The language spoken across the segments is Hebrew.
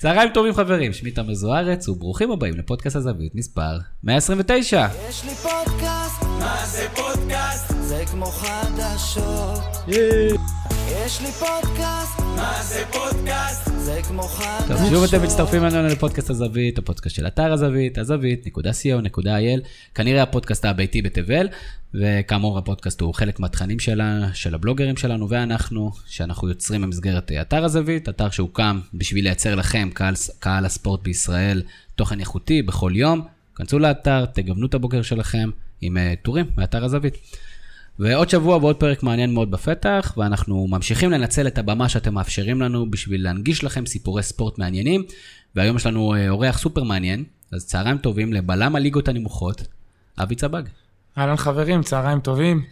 צהריים טובים חברים, שמי תמר זוארץ, וברוכים הבאים לפודקאסט הזווית מספר 129. יש לי פודקאסט, מה זה פודקאסט? זה כמו חדשות. יש לי פודקאסט, מה זה פודקאסט? טוב, שוב אתם מצטרפים אלינו לפודקאסט הזווית, הפודקאסט של אתר הזווית, הזווית.co.il, כנראה הפודקאסט הביתי בתבל, וכאמור הפודקאסט הוא חלק מהתכנים שלה, של הבלוגרים שלנו ואנחנו, שאנחנו יוצרים במסגרת אתר הזווית, אתר שהוקם בשביל לייצר לכם, קהל, קהל הספורט בישראל, תוכן איכותי בכל יום. כנסו לאתר, תגוונו את הבוקר שלכם עם uh, טורים מאתר הזווית. ועוד שבוע ועוד פרק מעניין מאוד בפתח, ואנחנו ממשיכים לנצל את הבמה שאתם מאפשרים לנו בשביל להנגיש לכם סיפורי ספורט מעניינים, והיום יש לנו אה, אורח סופר מעניין, אז צהריים טובים לבלם הליגות הנמוכות, אבי צבג. אהלן חברים, צהריים טובים.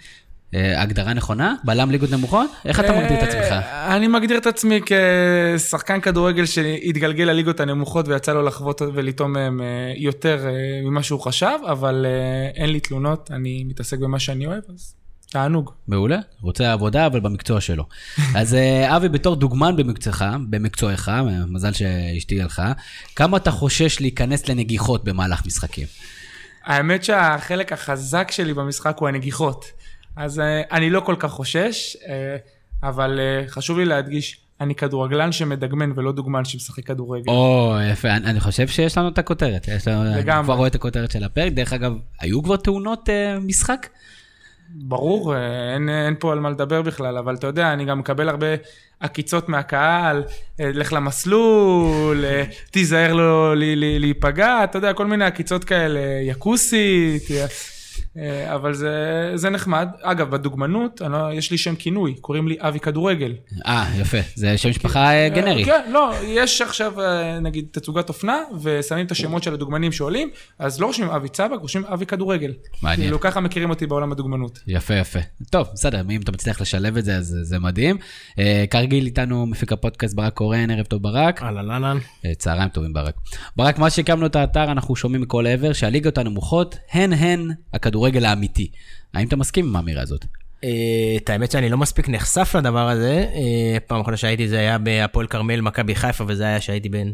אה, הגדרה נכונה? בלם ליגות נמוכות? איך אתה מגדיר את עצמך? אני מגדיר את עצמי כשחקן כדורגל שהתגלגל לליגות הנמוכות ויצא לו לחוות ולטעום מהם יותר ממה שהוא חשב, אבל אין לי תלונות, אני מתעסק במה שאני אוהב, אז תענוג. מעולה, רוצה עבודה אבל במקצוע שלו. אז אה, אבי, בתור דוגמן במקצועך, במקצועך, מזל שאשתי הלכה, כמה אתה חושש להיכנס לנגיחות במהלך משחקים? האמת שהחלק החזק שלי במשחק הוא הנגיחות. אז אה, אני לא כל כך חושש, אה, אבל חשוב לי להדגיש, אני כדורגלן שמדגמן ולא דוגמן שמשחק כדורגל. או, יפה, אני, אני חושב שיש לנו את הכותרת. יש לנו, לגמרי. אני כבר רואה את הכותרת של הפרק. דרך אגב, היו כבר תאונות משחק? ברור, אה, אין, אין פה על מה לדבר בכלל, אבל אתה יודע, אני גם מקבל הרבה עקיצות מהקהל, אה, לך למסלול, אה, תיזהר לו להיפגע, אתה יודע, כל מיני עקיצות כאלה, יקוסית, אבל זה, זה נחמד. אגב, בדוגמנות, לא, יש לי שם כינוי, קוראים לי אבי כדורגל. אה, יפה. זה שם משפחה אה, גנרי. כן, לא, יש עכשיו, אה, נגיד, תצוגת אופנה, ושמים את השמות של הדוגמנים שעולים, אז לא רושמים אבי צבק, רושמים אבי כדורגל. מעניין. כאילו, ככה מכירים אותי בעולם הדוגמנות. יפה, יפה. טוב, בסדר, אם אתה מצליח לשלב את זה, אז זה מדהים. כרגיל איתנו מפיק הפודקאסט ברק קורן, ערב טוב ברק. אהלן, אהלן. צהריים טובים ברק. ברק, מאז שהקמנו את האתר, אנחנו שומעים מכל עבר שהליגות הנמוכות הן הן הכדורגל הכדורגל האמיתי. האם אתה מסכים עם האמירה הזאת? אה, את האמת שאני לא מספיק נחשף לדבר הזה. אה, פעם אחרונה שהייתי זה היה בהפועל כרמל, מכבי חיפה, וזה היה שהייתי בן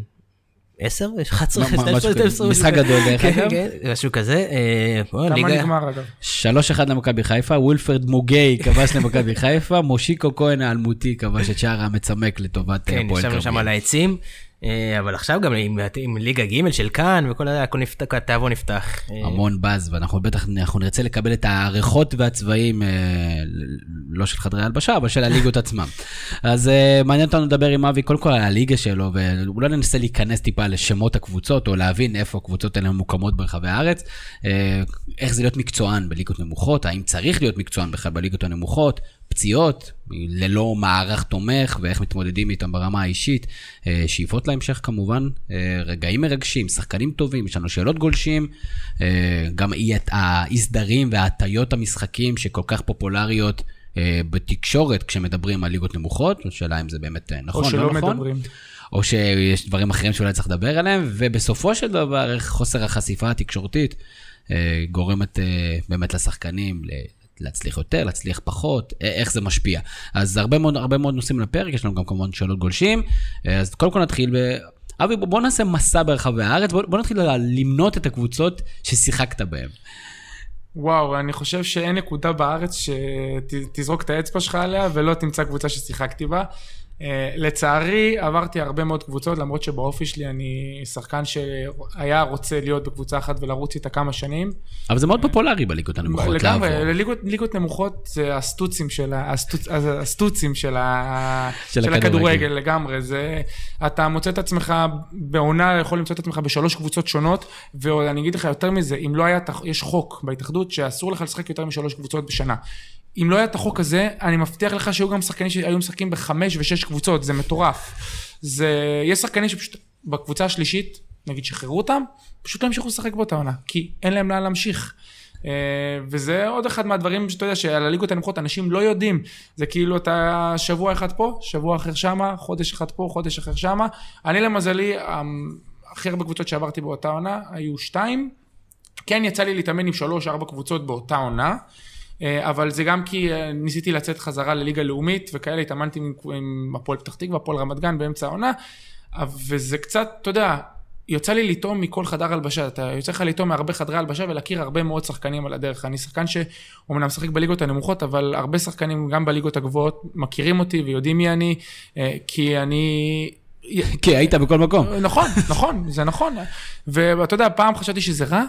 10, 11, 12, משחק גדול דרך כן, אגב. כן, משהו כזה. אה, כמה נגמר אגב? 3-1 למכבי חיפה, וולפרד מוגי כבש למכבי חיפה, מושיקו כהן האלמותי כבש את שער המצמק לטובת הפועל כרמל. כן, ישבנו שם על העצים. אה, אבל עכשיו גם עם, עם ליגה ג' של כאן וכל התיאבון נפתח. אה. המון באז, ואנחנו בטח, אנחנו נרצה לקבל את הריחות והצבעים, אה, לא של חדרי הלבשה, אבל של הליגות עצמם. אז מעניין אותנו לדבר עם אבי קודם כל על הליגה שלו, ואולי ננסה להיכנס טיפה לשמות הקבוצות, או להבין איפה הקבוצות האלה ממוקמות ברחבי הארץ. איך זה להיות מקצוען בליגות נמוכות, האם צריך להיות מקצוען בכלל בליגות הנמוכות, פציעות, ללא מערך תומך, ואיך מתמודדים איתם ברמה האישית. אה, שאיפות להמשך כמובן, אה, רגעים מרגשים, שחקנים טובים, יש לנו שאלות גולשים, אה, גם האי סדרים וההטיות המשחקים שכל כך פופולריות. בתקשורת כשמדברים על ליגות נמוכות, השאלה אם זה באמת נכון, או שלא לא נכון. מדברים. או שיש דברים אחרים שאולי צריך לדבר עליהם, ובסופו של דבר, חוסר החשיפה התקשורתית גורמת באמת לשחקנים להצליח יותר, להצליח פחות, איך זה משפיע. אז הרבה מאוד, הרבה מאוד נושאים לפרק, יש לנו גם כמובן שאלות גולשים. אז קודם כל נתחיל ב... אבי, בוא נעשה מסע ברחבי הארץ, בוא, בוא נתחיל למנות את הקבוצות ששיחקת בהן. וואו, אני חושב שאין נקודה בארץ שתזרוק את האצבע שלך עליה ולא תמצא קבוצה ששיחקתי בה. Uh, לצערי עברתי הרבה מאוד קבוצות למרות שבאופי שלי אני שחקן שהיה רוצה להיות בקבוצה אחת ולרוץ איתה כמה שנים. אבל זה מאוד פופולרי בליגות הנמוכות. לגמרי, ליגות, ליגות נמוכות זה הסטוצים של, הסטוצ, הסטוצים של, ה, של, של הכדורגל לגמרי. זה, אתה מוצא את עצמך בעונה יכול למצוא את עצמך בשלוש קבוצות שונות ואני אגיד לך יותר מזה אם לא היה, יש חוק בהתאחדות שאסור לך לשחק יותר משלוש קבוצות בשנה. אם לא היה את החוק הזה, אני מבטיח לך שהיו גם שחקנים שהיו משחקים בחמש ושש קבוצות, זה מטורף. זה, יש שחקנים שפשוט בקבוצה השלישית, נגיד שחררו אותם, פשוט לא המשיכו לשחק באותה עונה, כי אין להם לאן להמשיך. אה, וזה עוד אחד מהדברים שאתה יודע שעל הליגות הנמוכות אנשים לא יודעים. זה כאילו אתה שבוע אחד פה, שבוע אחר שמה, חודש אחד פה, חודש אחר שמה. אני למזלי, הכי הרבה קבוצות שעברתי באותה עונה היו שתיים. כן יצא לי להתאמן עם שלוש ארבע קבוצות באותה עונה. אה, אבל זה גם כי אה, ניסיתי לצאת חזרה לליגה לאומית וכאלה, התאמנתי עם הפועל פתח תקווה, הפועל רמת גן באמצע העונה, וזה קצת, אתה יודע, יוצא לי לטעום מכל חדר הלבשה, אתה יוצא לך לטעום מהרבה חדרי הלבשה ולהכיר הרבה מאוד שחקנים על הדרך. אני שחקן שאומנם משחק בליגות הנמוכות, אבל הרבה שחקנים גם בליגות הגבוהות מכירים אותי ויודעים מי אני, אה, כי אני... כי היית בכל מקום. נכון, נכון, זה נכון. ואתה יודע, פעם חשבתי שזה רע,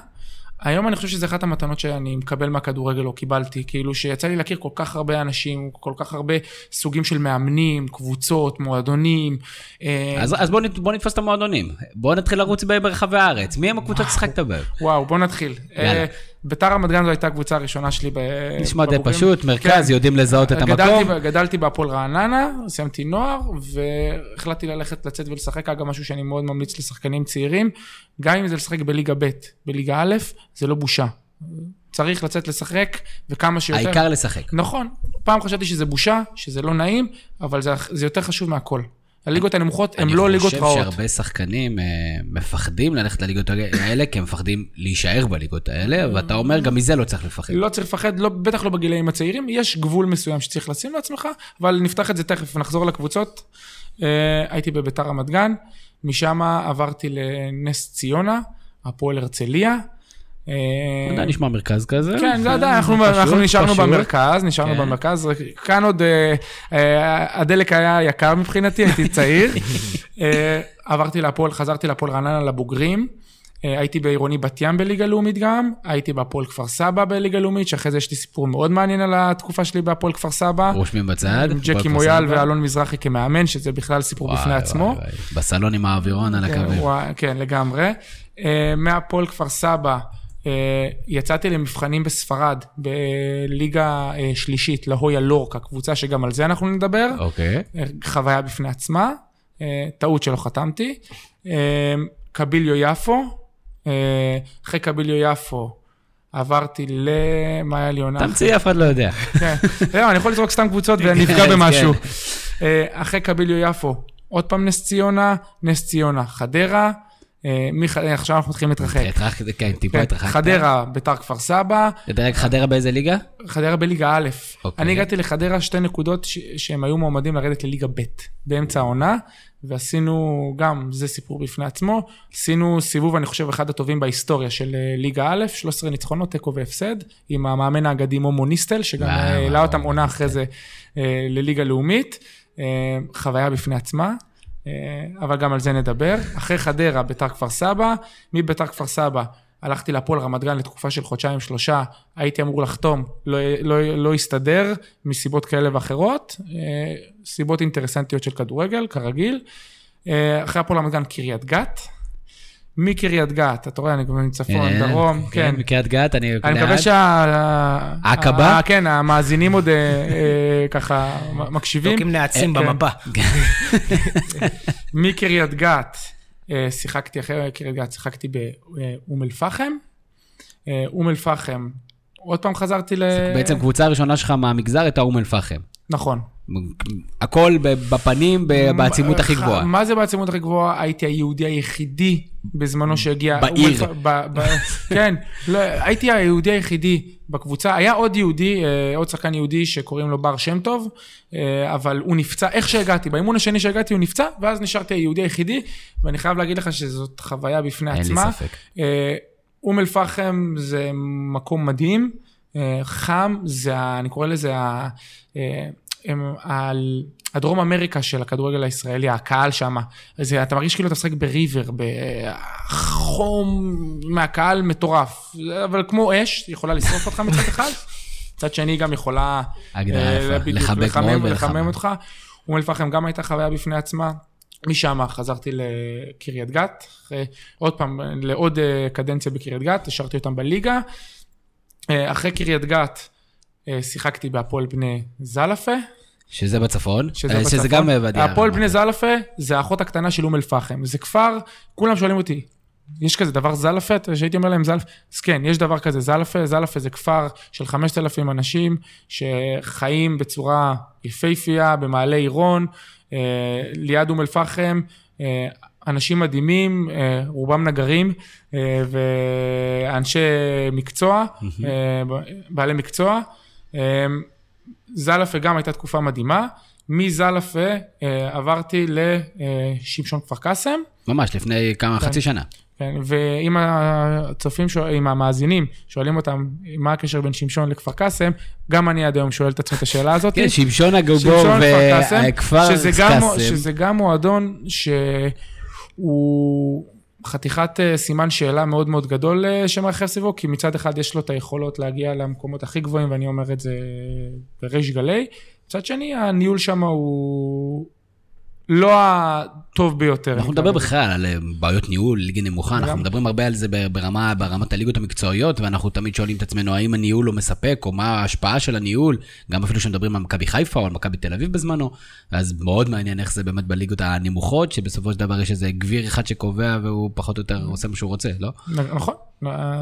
היום אני חושב שזו אחת המתנות שאני מקבל מהכדורגל או קיבלתי, כאילו שיצא לי להכיר כל כך הרבה אנשים, כל כך הרבה סוגים של מאמנים, קבוצות, מועדונים. אה, אז, אז בוא, נת, בוא נתפוס את המועדונים, בוא נתחיל לרוץ ברחבי הארץ, מי הם הקבוצות ששחקת בהן? וואו, בוא נתחיל. יאללה. ביתר רמת גן זו הייתה הקבוצה הראשונה שלי בבוגרים. נשמע די פשוט, מרכז, כן. יודעים לזהות את גדלתי, המקום. גדלתי בהפועל רעננה, סיימתי נוער, והחלטתי ללכת לצאת ולשחק, אגב, משהו שאני מאוד ממליץ לשחקנים צעירים, גם אם זה לשחק בליגה ב', בליגה א', זה לא בושה. צריך לצאת לשחק, וכמה שיותר... העיקר לשחק. נכון. פעם חשבתי שזה בושה, שזה לא נעים, אבל זה, זה יותר חשוב מהכל. הליגות הנמוכות הן לא ליגות רעות. אני חושב שהרבה שחקנים uh, מפחדים ללכת לליגות האלה, כי הם מפחדים להישאר בליגות האלה, ואתה אומר, גם מזה לא צריך לפחד. לא צריך לפחד, לא, בטח לא בגילאים הצעירים. יש גבול מסוים שצריך לשים לעצמך, אבל נפתח את זה תכף ונחזור לקבוצות. Uh, הייתי בביתר רמת גן, משם עברתי לנס ציונה, הפועל הרצליה. עדיין אה, נשמע מרכז כזה. כן, זה עדיין, אנחנו נשארנו במרכז, נשארנו כן. במרכז. כאן עוד אה, אה, הדלק היה יקר מבחינתי, הייתי צעיר. עברתי להפועל, חזרתי להפועל רעננה לבוגרים. הייתי בעירוני בת ים בליגה לאומית גם, הייתי בהפועל כפר סבא בליגה לאומית, שאחרי זה יש לי סיפור מאוד מעניין על התקופה שלי בהפועל כפר סבא. רושמים בצד. עם ג'קי מויאל ואלון מזרחי כמאמן, שזה בכלל סיפור בפני עצמו. בסלון עם האווירון על כן, הקווים. כן, לגמרי. מהפועל כפר סבא. אה, יצאתי למבחנים בספרד, בליגה אה, שלישית, להויה לורקה, קבוצה שגם על זה אנחנו נדבר. אוקיי. Okay. חוויה בפני עצמה, אה, טעות שלא חתמתי. קביליו יפו, אחרי קביליו יפו עברתי ל... מה היה לי עונה? תמציא, אף אחד לא יודע. כן, אני יכול לזרוק סתם קבוצות ואני אפגע במשהו. אחרי קביליו יפו, עוד פעם נס ציונה, נס ציונה, חדרה. אה, עכשיו אנחנו מתחילים להתרחק. כן, טיפה כן, התרחקת. חדרה, ביתר כפר סבא. חדרה באיזה ליגה? חדרה בליגה א'. אוקיי. אני הגעתי לחדרה שתי נקודות שהם היו מועמדים לרדת לליגה ב', באמצע העונה, ועשינו גם, זה סיפור בפני עצמו, עשינו סיבוב, אני חושב, אחד הטובים בהיסטוריה של אה, ליגה א', 13 ניצחונות, תיקו והפסד, עם המאמן האגדי מומו ניסטל, שגם העלה אותם עונה אחרי זה אה, לליגה לאומית. חוויה בפני עצמה. אה, אבל גם על זה נדבר. אחרי חדרה, ביתר כפר סבא, מביתר כפר סבא הלכתי להפועל רמת גן לתקופה של חודשיים שלושה, הייתי אמור לחתום, לא, לא, לא הסתדר מסיבות כאלה ואחרות, אה, סיבות אינטרסנטיות של כדורגל, כרגיל. אה, אחרי הפועל רמת גן קריית גת, מקריית גת, אתה רואה, אני כבר מצפון, כן, דרום, כן. כן, מקריית גת, אני... אני מקווה שה... עקבה? כן, המאזינים עוד אה, אה, ככה מקשיבים. דוקים נעצים כן. במפה. מקריית גת, אה, שיחקתי אחרי קריית גת, שיחקתי באום אל-פחם. אום אל-פחם, עוד פעם חזרתי ל... בעצם קבוצה ראשונה שלך מהמגזר הייתה אום אל-פחם. נכון. הכל בפנים, בעצימות הכי גבוהה. מה זה בעצימות הכי גבוהה? הייתי היהודי היחידי בזמנו שהגיע... בעיר. כן, לא, הייתי היהודי היחידי בקבוצה. היה עוד יהודי, אה, עוד שחקן יהודי שקוראים לו בר שם טוב, אה, אבל הוא נפצע, איך שהגעתי, באימון השני שהגעתי הוא נפצע, ואז נשארתי היהודי היחידי, ואני חייב להגיד לך שזאת חוויה בפני עצמה. אין לי ספק. אה, אום אל-פחם זה מקום מדהים, חם, זה, אני קורא לזה, הם על הדרום אמריקה של הכדורגל הישראלי, הקהל שם, זה, אתה מרגיש כאילו אתה משחק בריבר, בחום מהקהל מטורף, אבל כמו אש, יכולה לשרוף אותך מצד אחד, מצד שני גם יכולה אה, לחבק מאוד ולחמם. אותך. אום אל-פחם גם הייתה חוויה בפני עצמה. משם חזרתי לקריית גת, עוד פעם, לעוד אה, קדנציה בקריית גת, השארתי אותם בליגה. אה, אחרי קריית גת שיחקתי בהפועל בני זלפה, שזה בצפון, שזה, אה, שזה גם בוודאי. הפועל בני זלפה זה האחות הקטנה של אום אל-פחם. זה כפר, כולם שואלים אותי, יש כזה דבר זלפה? שהייתי אומר להם זלפה? אז כן, יש דבר כזה זלפה. זלפה זה כפר של 5,000 אנשים שחיים בצורה יפייפייה, במעלה עירון, אה, ליד אום אל-פחם. אה, אנשים מדהימים, רובם נגרים ואנשי מקצוע, בעלי מקצוע. זלפה גם הייתה תקופה מדהימה. מזלפה עברתי לשמשון כפר קאסם. ממש, לפני כמה, כן. חצי שנה. כן, ואם הצופים, אם המאזינים שואלים אותם מה הקשר בין שמשון לכפר קאסם, גם אני עד היום שואל את עצמי את השאלה הזאת. כן, שמשון הגוגו וכפר קאסם. שזה גם מועדון שהוא חתיכת אה, סימן שאלה מאוד מאוד גדול אה, שמרחב סביבו, כי מצד אחד יש לו את היכולות להגיע למקומות הכי גבוהים, ואני אומר את זה בריש גלי. מצד שני, הניהול שם הוא, לא הטוב ביותר. אנחנו נדבר בכלל על אה, בעיות ניהול, ליגה נמוכה, אנחנו מדברים הרבה על זה ברמה, ברמת הליגות המקצועיות, ואנחנו תמיד שואלים את עצמנו האם הניהול לא מספק, או מה ההשפעה של הניהול, גם אפילו כשמדברים על מכבי חיפה או על מכבי תל אביב בזמנו, אז מאוד מעניין איך זה באמת בליגות הנמוכות, שבסופו של דבר יש איזה גביר אחד שקובע והוא פחות או יותר עושה מה שהוא רוצה, לא? נכון,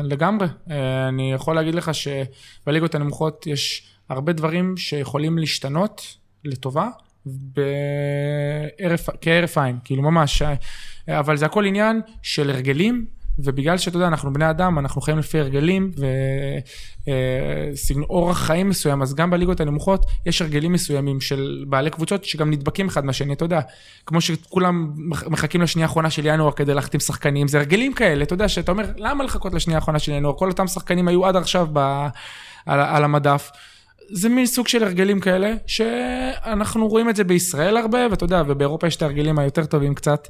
לגמרי. אה, אני יכול להגיד לך שבליגות הנמוכות יש הרבה דברים שיכולים להשתנות לטובה. בערף, כהרף עין, כאילו ממש, אבל זה הכל עניין של הרגלים, ובגלל שאתה יודע, אנחנו בני אדם, אנחנו חיים לפי הרגלים ואורח אה, חיים מסוים, אז גם בליגות הנמוכות יש הרגלים מסוימים של בעלי קבוצות שגם נדבקים אחד מהשני, אתה יודע, כמו שכולם מחכים לשנייה האחרונה של ינואר כדי להחתים שחקנים, זה הרגלים כאלה, אתה יודע, שאתה אומר, למה לחכות לשנייה האחרונה של ינואר? כל אותם שחקנים היו עד עכשיו ב, על, על המדף. זה מין סוג של הרגלים כאלה, שאנחנו רואים את זה בישראל הרבה, ואתה יודע, ובאירופה יש את ההרגלים היותר טובים קצת.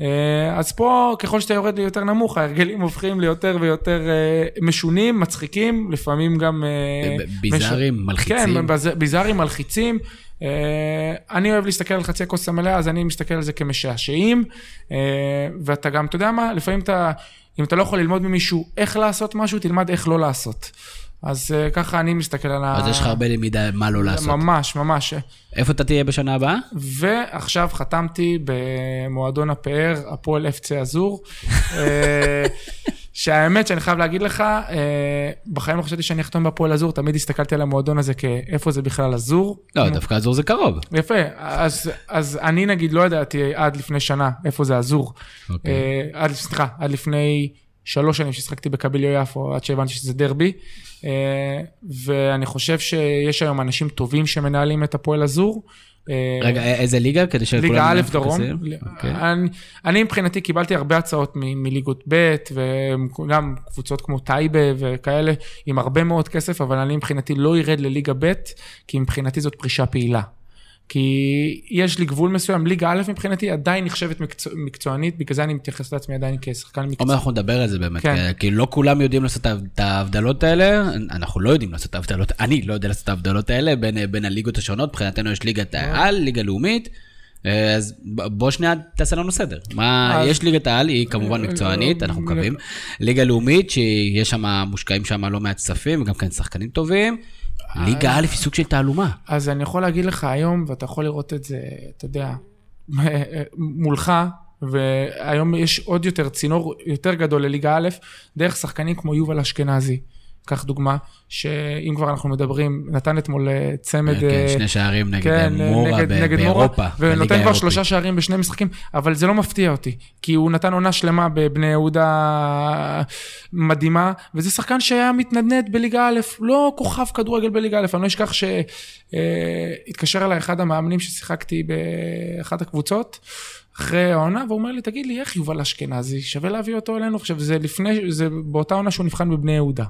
אה, אז פה, ככל שאתה יורד ליותר נמוך, ההרגלים הופכים ליותר ויותר אה, משונים, מצחיקים, לפעמים גם... אה, ביזאריים, מש... מלחיצים. כן, ביזאריים, מלחיצים. אני אוהב להסתכל על חצי הכוס המלאה, אז אני מסתכל על זה כמשעשעים. ואתה גם, אתה יודע מה, לפעמים אתה, אם אתה לא יכול ללמוד ממישהו איך לעשות משהו, תלמד איך לא לעשות. אז uh, ככה אני מסתכל על ה... אז יש לך הרבה למידה מה לא לעשות. ממש, ממש. איפה אתה תהיה בשנה הבאה? ועכשיו חתמתי במועדון הפאר, הפועל אפצה אזור. אה, שהאמת שאני חייב להגיד לך, אה, בחיים לא חשבתי שאני אחתום בפועל אזור, תמיד הסתכלתי על המועדון הזה כאיפה זה בכלל אזור. לא, דווקא אזור זה קרוב. יפה, אז, אז אני נגיד לא ידעתי עד לפני שנה איפה זה אזור. אוקיי. עד, סליחה, עד לפני שלוש שנים שהשחקתי בקביליו יפו, עד שהבנתי שזה דרבי. אה, ואני חושב שיש היום אנשים טובים שמנהלים את הפועל אזור. אה, רגע, איזה ליגה? כדי שכולם... ליגה א' דרום. Okay. אוקיי. אני, אני מבחינתי קיבלתי הרבה הצעות מליגות ב' וגם קבוצות כמו טייבה וכאלה עם הרבה מאוד כסף, אבל אני מבחינתי לא ארד לליגה ב', כי מבחינתי זאת פרישה פעילה. כי יש לי גבול מסוים, ליגה א' מבחינתי עדיין נחשבת מקצוע, מקצוענית, בגלל זה אני מתייחס לעצמי עדיין כשחקן מקצועני. עומר, אנחנו נדבר על זה באמת, כן. כי לא כולם יודעים לעשות את ההבדלות האלה, אנחנו לא יודעים לעשות את ההבדלות, אני לא יודע לעשות את ההבדלות האלה בין, בין הליגות השונות, מבחינתנו יש ליגת העל, ליגה לאומית. אז בוא שנייה תעשה לנו סדר. מה, אז... יש ליגת העל, היא כמובן מקצוענית, אנחנו מקווים. ליגה לאומית, שיש שם, מושקעים שם לא מעט כספים, וגם כן שחקנים טובים. ליגה א' היא סוג של תעלומה. אז אני יכול להגיד לך היום, ואתה יכול לראות את זה, אתה יודע, מולך, והיום יש עוד יותר צינור יותר גדול לליגה א', דרך שחקנים כמו יובל אשכנזי. קח דוגמה, שאם כבר אנחנו מדברים, נתן אתמול אה, צמד... כן, אה, שני שערים נגד כן, מורה נגד, נגד באירופה. ונותן כבר שלושה שערים בשני משחקים, אבל זה לא מפתיע אותי, כי הוא נתן עונה שלמה בבני יהודה מדהימה, וזה שחקן שהיה מתנדנד בליגה א', לא כוכב כדורגל בליגה א', אני לא אשכח שהתקשר אה, אליי אחד המאמנים ששיחקתי באחת הקבוצות. אחרי העונה, והוא אומר לי, תגיד לי, איך יובל אשכנזי, שווה להביא אותו אלינו? עכשיו, זה לפני, זה באותה עונה שהוא נבחן בבני יהודה.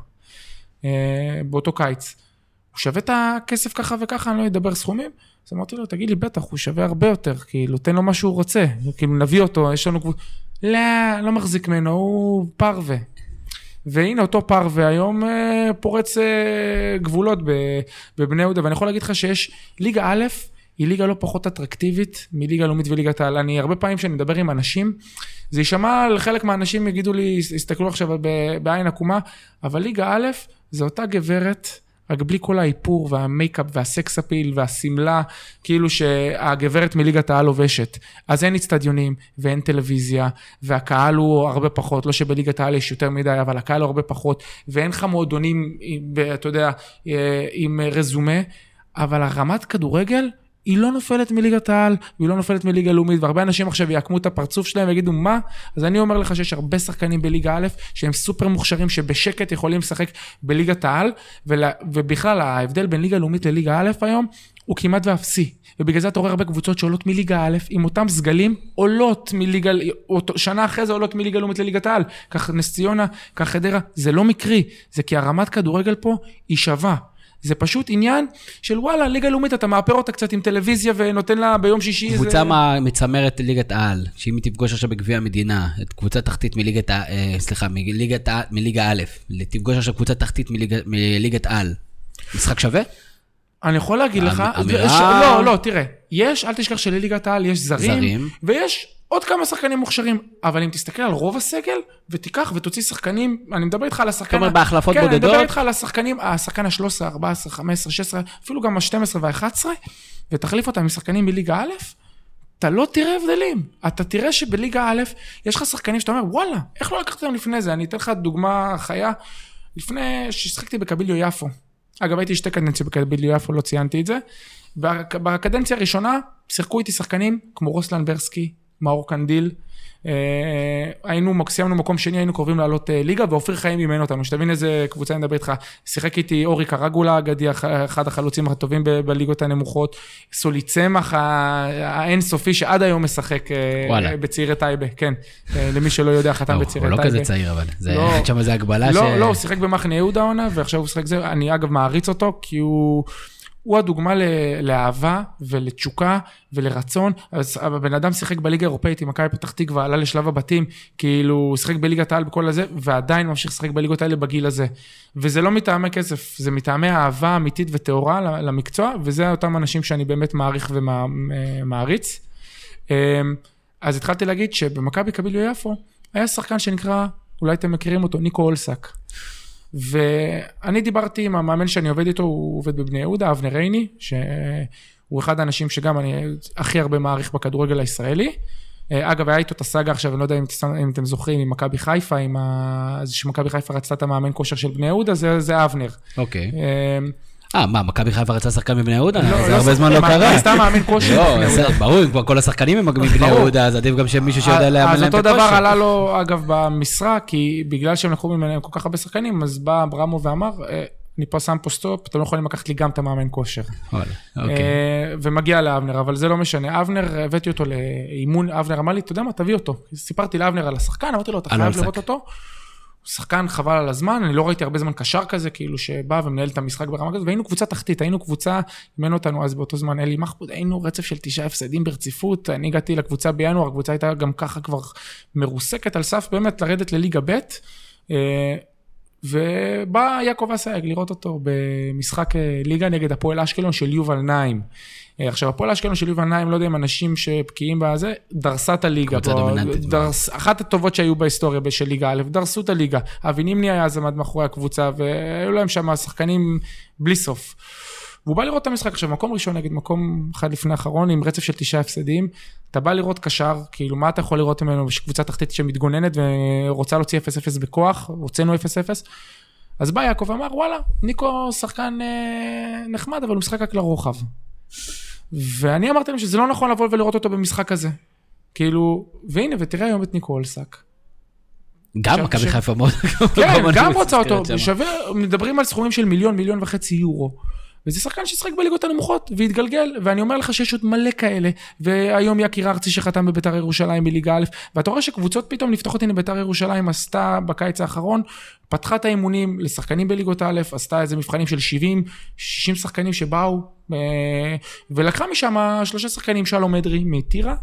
אה, באותו קיץ. הוא שווה את הכסף ככה וככה, אני לא אדבר סכומים. אז אמרתי לו, תגיד לי, בטח, הוא שווה הרבה יותר, כאילו, תן לו מה שהוא רוצה, כאילו, נביא אותו, יש לנו קבוצה. לא, לא מחזיק ממנו, הוא פרווה. והנה אותו פרווה היום אה, פורץ אה, גבולות בבני יהודה, ואני יכול להגיד לך שיש ליגה א', היא ליגה לא פחות אטרקטיבית מליגה לאומית וליגת העל. אני הרבה פעמים כשאני מדבר עם אנשים, זה יישמע לחלק מהאנשים יגידו לי, יסתכלו עכשיו בעין עקומה, אבל ליגה א' זה אותה גברת, רק בלי כל האיפור והמייקאפ והסקס אפיל והשמלה, כאילו שהגברת מליגת העל לובשת. אז אין אצטדיונים ואין טלוויזיה, והקהל הוא הרבה פחות, לא שבליגת העל יש יותר מדי, אבל הקהל הוא הרבה פחות, ואין לך מועדונים, אתה יודע, עם רזומה, אבל הרמת כדורגל היא לא נופלת מליגת העל, והיא לא נופלת מליגה לאומית, והרבה אנשים עכשיו יעקמו את הפרצוף שלהם ויגידו, מה? אז אני אומר לך שיש הרבה שחקנים בליגה א', שהם סופר מוכשרים, שבשקט יכולים לשחק בליגת העל, ולה, ובכלל, ההבדל בין ליגה לאומית לליגה א' היום, הוא כמעט ואפסי. ובגלל זה אתה רואה הרבה קבוצות שעולות מליגה א', עם אותם סגלים, עולות מליגה, שנה אחרי זה עולות מליגה לאומית לליגת העל. כך נס ציונה, כך חדרה, זה לא מקרי, זה כי הרמת כדורגל פה היא שווה. זה פשוט עניין של וואלה, ליגה לאומית, אתה מאפר אותה קצת עם טלוויזיה ונותן לה ביום שישי איזה... קבוצה מצמרת ליגת העל, שאם היא תפגוש עכשיו בגביע המדינה, את קבוצה תחתית מליגת, ה... אה, סליחה, מליגת, מליגה א', תפגוש עכשיו קבוצה תחתית מליג, מליגת על, משחק שווה? אני יכול להגיד לך, אמירה... לא, לא, תראה, יש, אל תשכח שלליגת העל יש זרים, זרים, ויש עוד כמה שחקנים מוכשרים, אבל אם תסתכל על רוב הסגל, ותיקח ותוציא שחקנים, אני מדבר איתך על השחקן... זאת אומרת בהחלפות בודדות? כן, אני מדבר איתך על השחקנים, השחקן ה-13, 14, 15, 16, אפילו גם ה-12 וה-11, ותחליף אותם עם שחקנים מליגה א', אתה לא תראה הבדלים. אתה תראה שבליגה א', יש לך שחקנים שאתה אומר, וואלה, איך לא לקחת אותם לפני זה? אני אתן לך דוגמה חיה. לפני ששחקתי בקביליו יפו. אגב, הייתי שתי קדנציות בקביליו יפו, לא ציינתי את זה. בקדנציה הראשונה שיחקו איתי שחקנים כמו רוסלן ברסקי, מאור קנדיל. אה, היינו, סיימנו מקום שני, היינו קרובים לעלות אה, ליגה, ואופיר חיים אימן אותנו, שתבין איזה קבוצה אני מדבר איתך. שיחק איתי אורי קרגולה האגדי, אחד החלוצים הטובים בליגות הנמוכות. סולי צמח האינסופי, שעד היום משחק אה. בצעירי טייבה, כן. למי שלא יודע, חתם בצעירי טייבה. הוא לא כזה צעיר, אבל. זה, לא, שם איזה הגבלה לא, ש... לא, הוא שיחק במחנה יהודה עונה, ועכשיו הוא שיחק זה. אני אגב מעריץ אותו, כי הוא... הוא הדוגמה לאהבה ולתשוקה ולרצון. אז הבן אדם שיחק בליגה האירופאית עם מכבי פתח תקווה, עלה לשלב הבתים, כאילו הוא שיחק בליגת העל בכל הזה, ועדיין ממשיך לשחק בליגות האלה בגיל הזה. וזה לא מטעמי כסף, זה מטעמי אהבה אמיתית וטהורה למקצוע, וזה אותם אנשים שאני באמת מעריך ומעריץ. אמ, אז התחלתי להגיד שבמכבי קביליו יפו, היה שחקן שנקרא, אולי אתם מכירים אותו, ניקו אולסק. ואני דיברתי עם המאמן שאני עובד איתו, הוא עובד בבני יהודה, אבנר רייני, שהוא אחד האנשים שגם אני הכי הרבה מעריך בכדורגל הישראלי. אה, אגב, היה איתו את הסאגה עכשיו, אני לא יודע אם, אם אתם זוכרים, עם מכבי חיפה, עם ה... זה שמכבי חיפה רצתה את המאמן כושר של בני יהודה, זה, זה אבנר. אוקיי. Okay. אה, אה, מה, מכבי חיפה רצה שחקן מבני יהודה? לא, זה לא הרבה זמן לא קרה. סתם מאמין כושר מבני יהודה. ברור, אם כבר כל השחקנים הם מבני יהודה, אז עדיף גם שמישהו שיודע לאמן להם בכושר. אז אותו דבר עלה לו, אגב, במשרה, כי בגלל שהם לקחו ממנו כל כך הרבה שחקנים, אז בא אברמו ואמר, אה, אני פה שם פה סטופ, אתם לא יכולים לקחת לי גם את המאמן כושר. אוקיי. אה, ומגיע לאבנר, אבל זה לא משנה. אבנר, הבאתי אותו לאימון, אבנר אמר לי, אתה יודע מה, תביא אותו. סיפרתי לאבנר על השחקן, אמרתי לו, אתה חייב לראות אותו. שחקן חבל על הזמן, אני לא ראיתי הרבה זמן קשר כזה, כאילו שבא ומנהל את המשחק ברמה כזאת, והיינו קבוצה תחתית, היינו קבוצה, אימן אותנו אז באותו זמן אלי מחפוד, היינו רצף של תשעה הפסדים ברציפות, אני הגעתי לקבוצה בינואר, הקבוצה הייתה גם ככה כבר מרוסקת על סף באמת לרדת לליגה ב', אה, ובא יעקב אסייג לראות אותו במשחק אה, ליגה נגד הפועל אשקלון של יובל נעים. אה, עכשיו, הפועל אשקלון של יובל נעים, לא יודע אם אנשים שבקיאים בזה, דרסה את הליגה. קבוצה דומיננטית. דרס, אחת הטובות שהיו בהיסטוריה של ליגה א', דרסו את הליגה. אבי נימני היה אז עמד מאחורי הקבוצה, והיו להם שם שחקנים בלי סוף. והוא בא לראות את המשחק עכשיו, מקום ראשון נגד מקום אחד לפני האחרון, עם רצף של תשעה הפסדים. אתה בא לראות קשר, כאילו, מה אתה יכול לראות ממנו קבוצה תחתית שמתגוננת ורוצה להוציא 0-0 בכוח, הוצאנו 0-0. אז בא יעקב ואמר, וואלה, ניקו שחקן אה, נחמד, אבל הוא משחק רק לרוחב. ואני אמרתי להם שזה לא נכון לבוא ולראות אותו במשחק הזה. כאילו, והנה, ותראה היום את ניקו אולסק. גם מכבי חיפה מאוד... כן, גם רוצה אותו, שווה, מדברים על סכומים של מיליון, מיליון וחצי יורו. וזה שחקן ששחק בליגות הנמוכות והתגלגל, ואני אומר לך שיש עוד מלא כאלה, והיום יקיר ארצי שחתם בביתר ירושלים בליגה א', ואתה רואה שקבוצות פתאום נפתחות, הנה ביתר ירושלים עשתה בקיץ האחרון, פתחה את האימונים לשחקנים בליגות א', עשתה איזה מבחנים של 70, 60 שחקנים שבאו, אה, ולקחה משם שלושה שחקנים, שלום אדרי מטירה,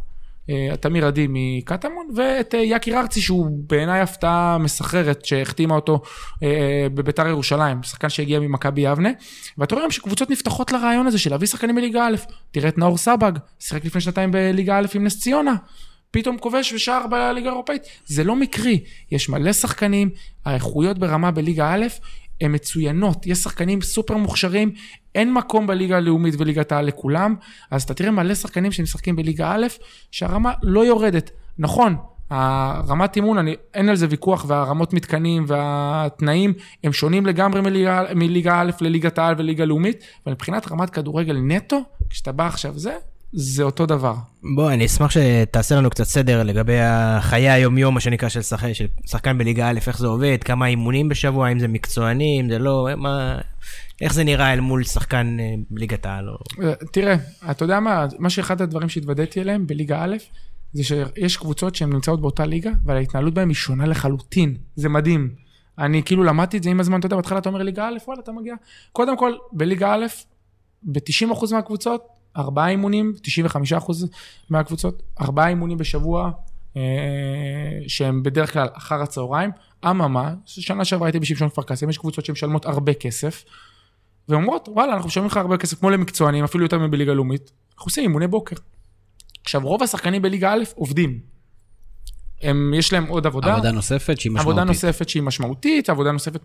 תמיר עדי מקטמון, ואת אה, יקיר ארצי, שהוא בעיניי הפתעה מסחררת, שהחתימה אותו אה, בביתר ירושלים, שחקן שהגיע ממכבי יבנה. ואתה רואה שקבוצות נפתחות לרעיון הזה של להביא שחקנים בליגה א', תראה את נאור סבג, שיחק לפני שנתיים בליגה א' עם נס ציונה. פתאום כובש ושער בליגה האירופאית. זה לא מקרי, יש מלא שחקנים, האיכויות ברמה בליגה א', הן מצוינות, יש שחקנים סופר מוכשרים, אין מקום בליגה הלאומית וליגת העל לכולם, אז אתה תראה מלא שחקנים שמשחקים בליגה א', שהרמה לא יורדת. נכון, הרמת אימון, אני, אין על זה ויכוח, והרמות מתקנים והתנאים הם שונים לגמרי מליגה, מליגה א' לליגת העל וליגה לאומית, אבל מבחינת רמת כדורגל נטו, כשאתה בא עכשיו זה, זה אותו דבר. בוא, אני אשמח שתעשה לנו קצת סדר לגבי החיי היומיום, מה שנקרא, של, שחק, של שחקן בליגה א', איך זה עובד, כמה אימונים בשבוע, אם זה מקצועני, אם זה לא, מה, איך זה נראה אל מול שחקן אה, בליגת העל? או... אה, תראה, אתה יודע מה, מה שאחד הדברים שהתוודעתי אליהם בליגה א', זה שיש קבוצות שהן נמצאות באותה ליגה, אבל ההתנהלות בהן היא שונה לחלוטין. זה מדהים. אני כאילו למדתי את זה עם הזמן, אתה יודע, בהתחלה אתה אומר ליגה א', וואלה, אתה מגיע. קודם כל, בליגה א', ב-90% מהקבוצות, ארבעה אימונים, 95% מהקבוצות, ארבעה אימונים בשבוע, אה, שהם בדרך כלל אחר הצהריים. אממה, שנה שעברה הייתי בשמשון כפר קאסם, יש קבוצות שמשלמות הרבה כסף, ואומרות, וואלה, אנחנו משלמים לך הרבה כסף, כמו למקצוענים, אפילו יותר מבליגה לאומית, אנחנו עושים אימוני בוקר. עכשיו, רוב השחקנים בליגה א' עובדים. הם, יש להם עוד עבודה. עבודה נוספת שהיא משמעותית. עבודה נוספת שהיא משמעותית, עבודה נוספת...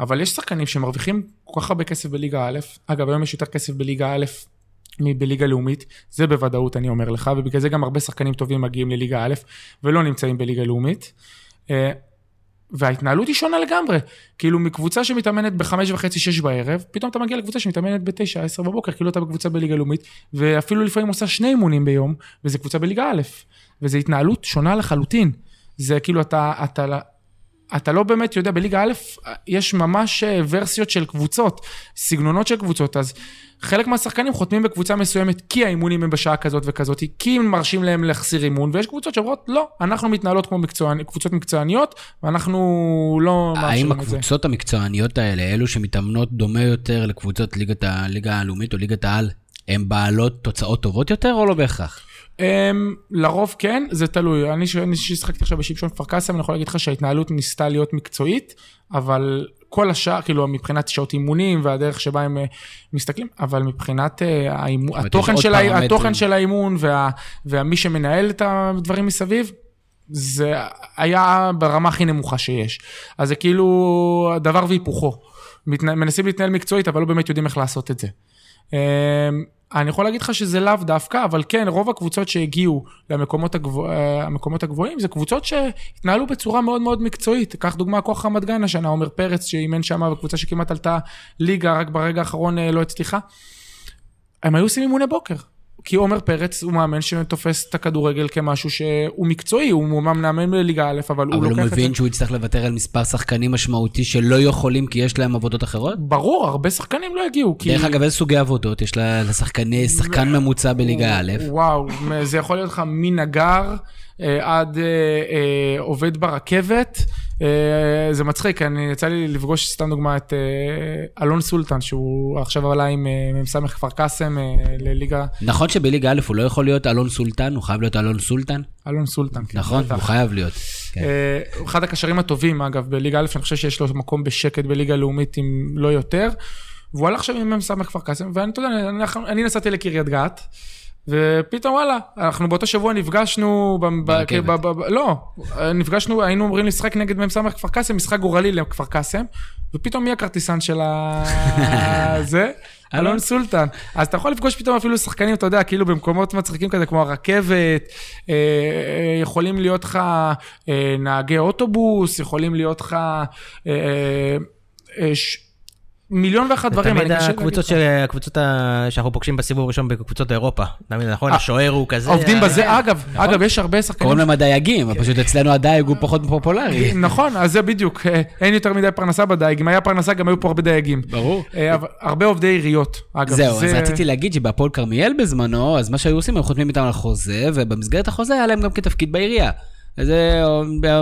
אבל יש שחקנים שמרוויחים כל כך הרבה כסף בליגה א', אגב, היום יש יותר כסף בליגה א' מבליגה לאומית, זה בוודאות אני אומר לך, ובגלל זה גם הרבה שחקנים טובים מגיעים לליגה א' ולא נמצאים בליגה לאומית. אה, וההתנהלות היא שונה לגמרי. כאילו מקבוצה שמתאמנת בחמש וחצי, שש בערב, פתאום אתה מגיע לקבוצה שמתאמנת בתשע, עשר בבוקר, כאילו אתה בקבוצה בליגה לאומית, ואפילו לפעמים עושה שני אימונים ביום, וזה קבוצה בליגה א', וזו התנהלות שונה לחלוטין. זה כאילו אתה, אתה, אתה לא באמת יודע, בליגה א' יש ממש אה, ורסיות של קבוצות, סגנונות של קבוצות, אז חלק מהשחקנים חותמים בקבוצה מסוימת כי האימונים הם בשעה כזאת וכזאת, כי הם מרשים להם להחסיר אימון, ויש קבוצות שאומרות, לא, אנחנו מתנהלות כמו מקצועני, קבוצות מקצועניות, ואנחנו לא מאפשרים את זה. האם הקבוצות המקצועניות האלה, אלו שמתאמנות דומה יותר לקבוצות ליגת הליגה הלאומית או ליגת העל, הן בעלות תוצאות טובות יותר או לא בהכרח? Um, לרוב כן, זה תלוי. אני ששיחקתי עכשיו בשמשון כפר קאסם, אני יכול להגיד לך שההתנהלות ניסתה להיות מקצועית, אבל כל השאר, כאילו מבחינת שעות אימונים והדרך שבה הם uh, מסתכלים, אבל מבחינת uh, האימון, התוכן, של ה... התוכן של האימון וה... ומי שמנהל את הדברים מסביב, זה היה ברמה הכי נמוכה שיש. אז זה כאילו דבר והיפוכו. מנסים להתנהל מקצועית, אבל לא באמת יודעים איך לעשות את זה. אני יכול להגיד לך שזה לאו דווקא, אבל כן, רוב הקבוצות שהגיעו למקומות הגבוה, אה, הגבוהים, זה קבוצות שהתנהלו בצורה מאוד מאוד מקצועית. קח דוגמה, כוח רמת גן השנה, עומר פרץ שאימן שם, בקבוצה שכמעט עלתה ליגה, רק ברגע האחרון אה, לא הצליחה. הם היו עושים אימוני בוקר. כי עומר פרץ הוא מאמן שתופס את הכדורגל כמשהו שהוא מקצועי, הוא אומנם מאמן בליגה א', אבל, אבל הוא לוקח את זה. אבל הוא מבין שהוא יצטרך לוותר על מספר שחקנים משמעותי שלא יכולים כי יש להם עבודות אחרות? ברור, הרבה שחקנים לא יגיעו. כי... דרך אגב, איזה סוגי עבודות יש לשחקני, שחקן ממוצע בליגה א'? וואו, זה יכול להיות לך מנגר אה, עד אה, אה, עובד ברכבת. אה, זה מצחיק, אני יצא לי לפגוש סתם דוגמא את אה, אלון סולטן, שהוא עכשיו עלה עם אה, מ"ס כפר קאסם לליגה... נכון שבליגה א' הוא לא יכול להיות אלון סולטן, הוא חייב להיות אלון סולטן? אלון סולטן, כן. נכון, הוא חייב להיות. כן. הוא אחד הקשרים הטובים, אגב, בליגה א', אני חושב שיש לו מקום בשקט בליגה לאומית, אם לא יותר. והוא הלך עכשיו עם מ"ס כפר קאסם, ואני, אתה יודע, אני נסעתי לקריית גת. ופתאום וואלה, אנחנו באותו שבוע נפגשנו, ב, ב, ב, ב, ב, לא, נפגשנו, היינו אמורים לשחק נגד מ"ס כפר קאסם, משחק גורלי לכפר קאסם, ופתאום מי הכרטיסן של זה? אלון סולטן. אז אתה יכול לפגוש פתאום אפילו שחקנים, אתה יודע, כאילו במקומות מצחיקים כזה, כמו הרכבת, אה, אה, יכולים להיות לך אה, נהגי אוטובוס, יכולים להיות לך... מיליון ואחת דברים. תמיד הקבוצות הקבוצות שאנחנו פוגשים בסיבוב הראשון בקבוצות אירופה. תמיד נכון, אה, השוער הוא כזה. עובדים אה, בזה, אגב, נכון. אגב, יש הרבה שחקנים. קוראים להם הדייגים, פשוט אצלנו הדייג הוא פחות פופולרי. נכון, אז זה בדיוק, אה, אין יותר מדי פרנסה בדייג. אם היה פרנסה, גם היו פה הרבה דייגים. ברור. הרבה עובדי עיריות, אגב. זהו, אז רציתי להגיד שבהפועל כרמיאל בזמנו, אז מה שהיו עושים, הם חותמים איתם על חוזה, ובמסגרת החוזה היה להם גם כתפקיד בעירייה. איזה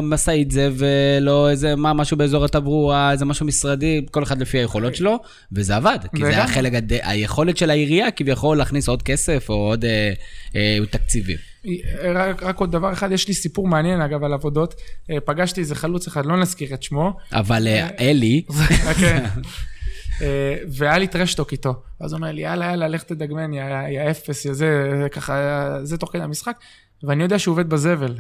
משאית זה, ולא איזה מה, משהו באזור התברואה, איזה משהו משרדי, כל אחד לפי היכולות שלו, וזה עבד. כי זה היה חלק, הד... היכולת של העירייה כביכול להכניס עוד כסף או עוד אה, אה, תקציבים. רק, רק עוד דבר אחד, יש לי סיפור מעניין אגב על עבודות. אה, פגשתי איזה חלוץ אחד, לא נזכיר את שמו. אבל אה, אלי. כן. והיה לי טרשטוק איתו. אז הוא אומר לי, יאללה, יאללה, לך תדגמן, יא אפס, יא זה, ככה, זה תוך כדי המשחק. ואני יודע שהוא עובד בזבל.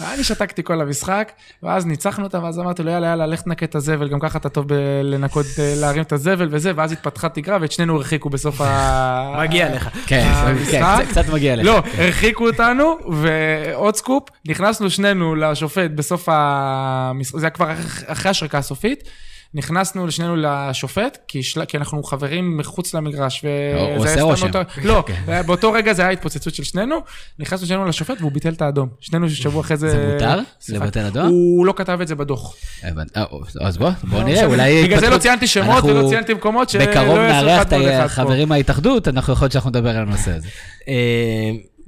אני שתקתי כל המשחק, ואז ניצחנו אותם, ואז אמרתי לו, יאללה, יאללה, לך תנקה את הזבל, גם ככה אתה טוב לנקות, להרים את הזבל וזה, ואז התפתחה תקרה, ואת שנינו הרחיקו בסוף ה... מגיע לך. כן, כן, קצת מגיע לך. לא, הרחיקו אותנו, ועוד סקופ, נכנסנו שנינו לשופט בסוף המשחק, זה היה כבר אחרי השריקה הסופית. נכנסנו לשנינו לשופט, כי, של... כי אנחנו חברים מחוץ למגרש. הוא עושה רושם. אותו... לא, כן. באותו רגע זה היה התפוצצות של שנינו, נכנסנו שנינו לשופט והוא ביטל את האדום. שנינו שבוע אחרי זה... זה מותר? לבטל אדום? הוא לא כתב את זה בדוח. אה, אז בוא, בוא נראה, אולי... בגלל זה לא ציינתי שמות ולא ציינתי מקומות שלא יעשו אחד בקרוב נארח את החברים מההתאחדות, אנחנו יכול להיות שאנחנו נדבר על הנושא הזה.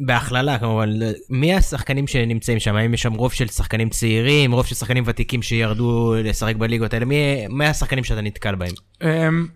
אה, בהכללה כמובן, מי השחקנים שנמצאים שם? האם יש שם רוב של שחקנים צעירים, רוב של שחקנים ותיקים שירדו לשחק בליגות האלה? מי, מי השחקנים שאתה נתקל בהם? אמ,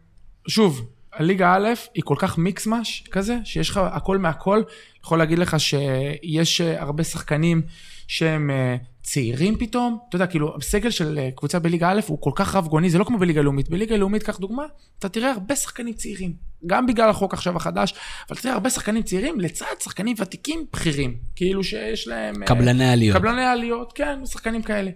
שוב, הליגה א' היא כל כך מיקס מש כזה, שיש לך הכל מהכל. יכול להגיד לך שיש הרבה שחקנים שהם אה, צעירים פתאום, אתה יודע, כאילו, הסגל של אה, קבוצה בליגה א' הוא כל כך רב גוני, זה לא כמו בליגה לאומית. בליגה לאומית, קח דוגמה, אתה תראה הרבה שחקנים צעירים. גם בגלל החוק עכשיו החדש, אבל תראה הרבה שחקנים צעירים לצד שחקנים ותיקים בכירים. כאילו שיש להם... אה, קבלני עליות. קבלני עליות, כן, שחקנים כאלה.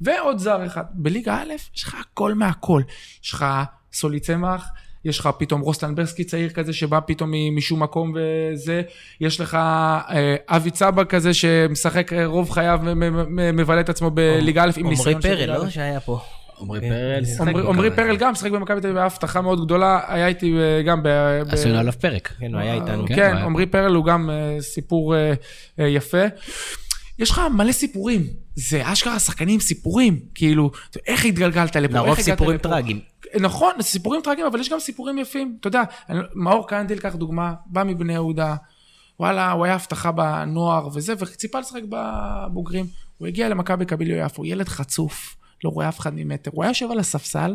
ועוד זר אחד. בליגה א', יש לך הכל מהכל. יש לך סולי צמח, יש לך פתאום רוסטן ברסקי צעיר כזה שבא פתאום משום מקום וזה, יש לך אה, אבי צבא כזה שמשחק רוב חייו ומבלה את עצמו בליגה א' עם ניסיון של. עמרי פרל, לא? שהיה פה. עמרי כן. פרל. עמרי פרל גם משחק במכבי תל אביב בהבטחה מאוד גדולה, היה איתי אה, גם ב... עשינו עליו פרק. כן, הוא היה איתנו. כן, עמרי פרל הוא גם אה, סיפור יפה. יש לך מלא סיפורים, זה אשכרה שחקנים סיפורים, כאילו, איך התגלגלת לפה, לרוב סיפורים טראגיים. נכון, סיפורים טראגיים, אבל יש גם סיפורים יפים. אתה יודע, מאור קנדיל, קח דוגמה, בא מבני יהודה, וואלה, הוא היה הבטחה בנוער וזה, וציפה לשחק בבוגרים. הוא הגיע למכבי קביליו יפו, ילד חצוף, לא רואה אף אחד ממטר. הוא היה יושב על הספסל,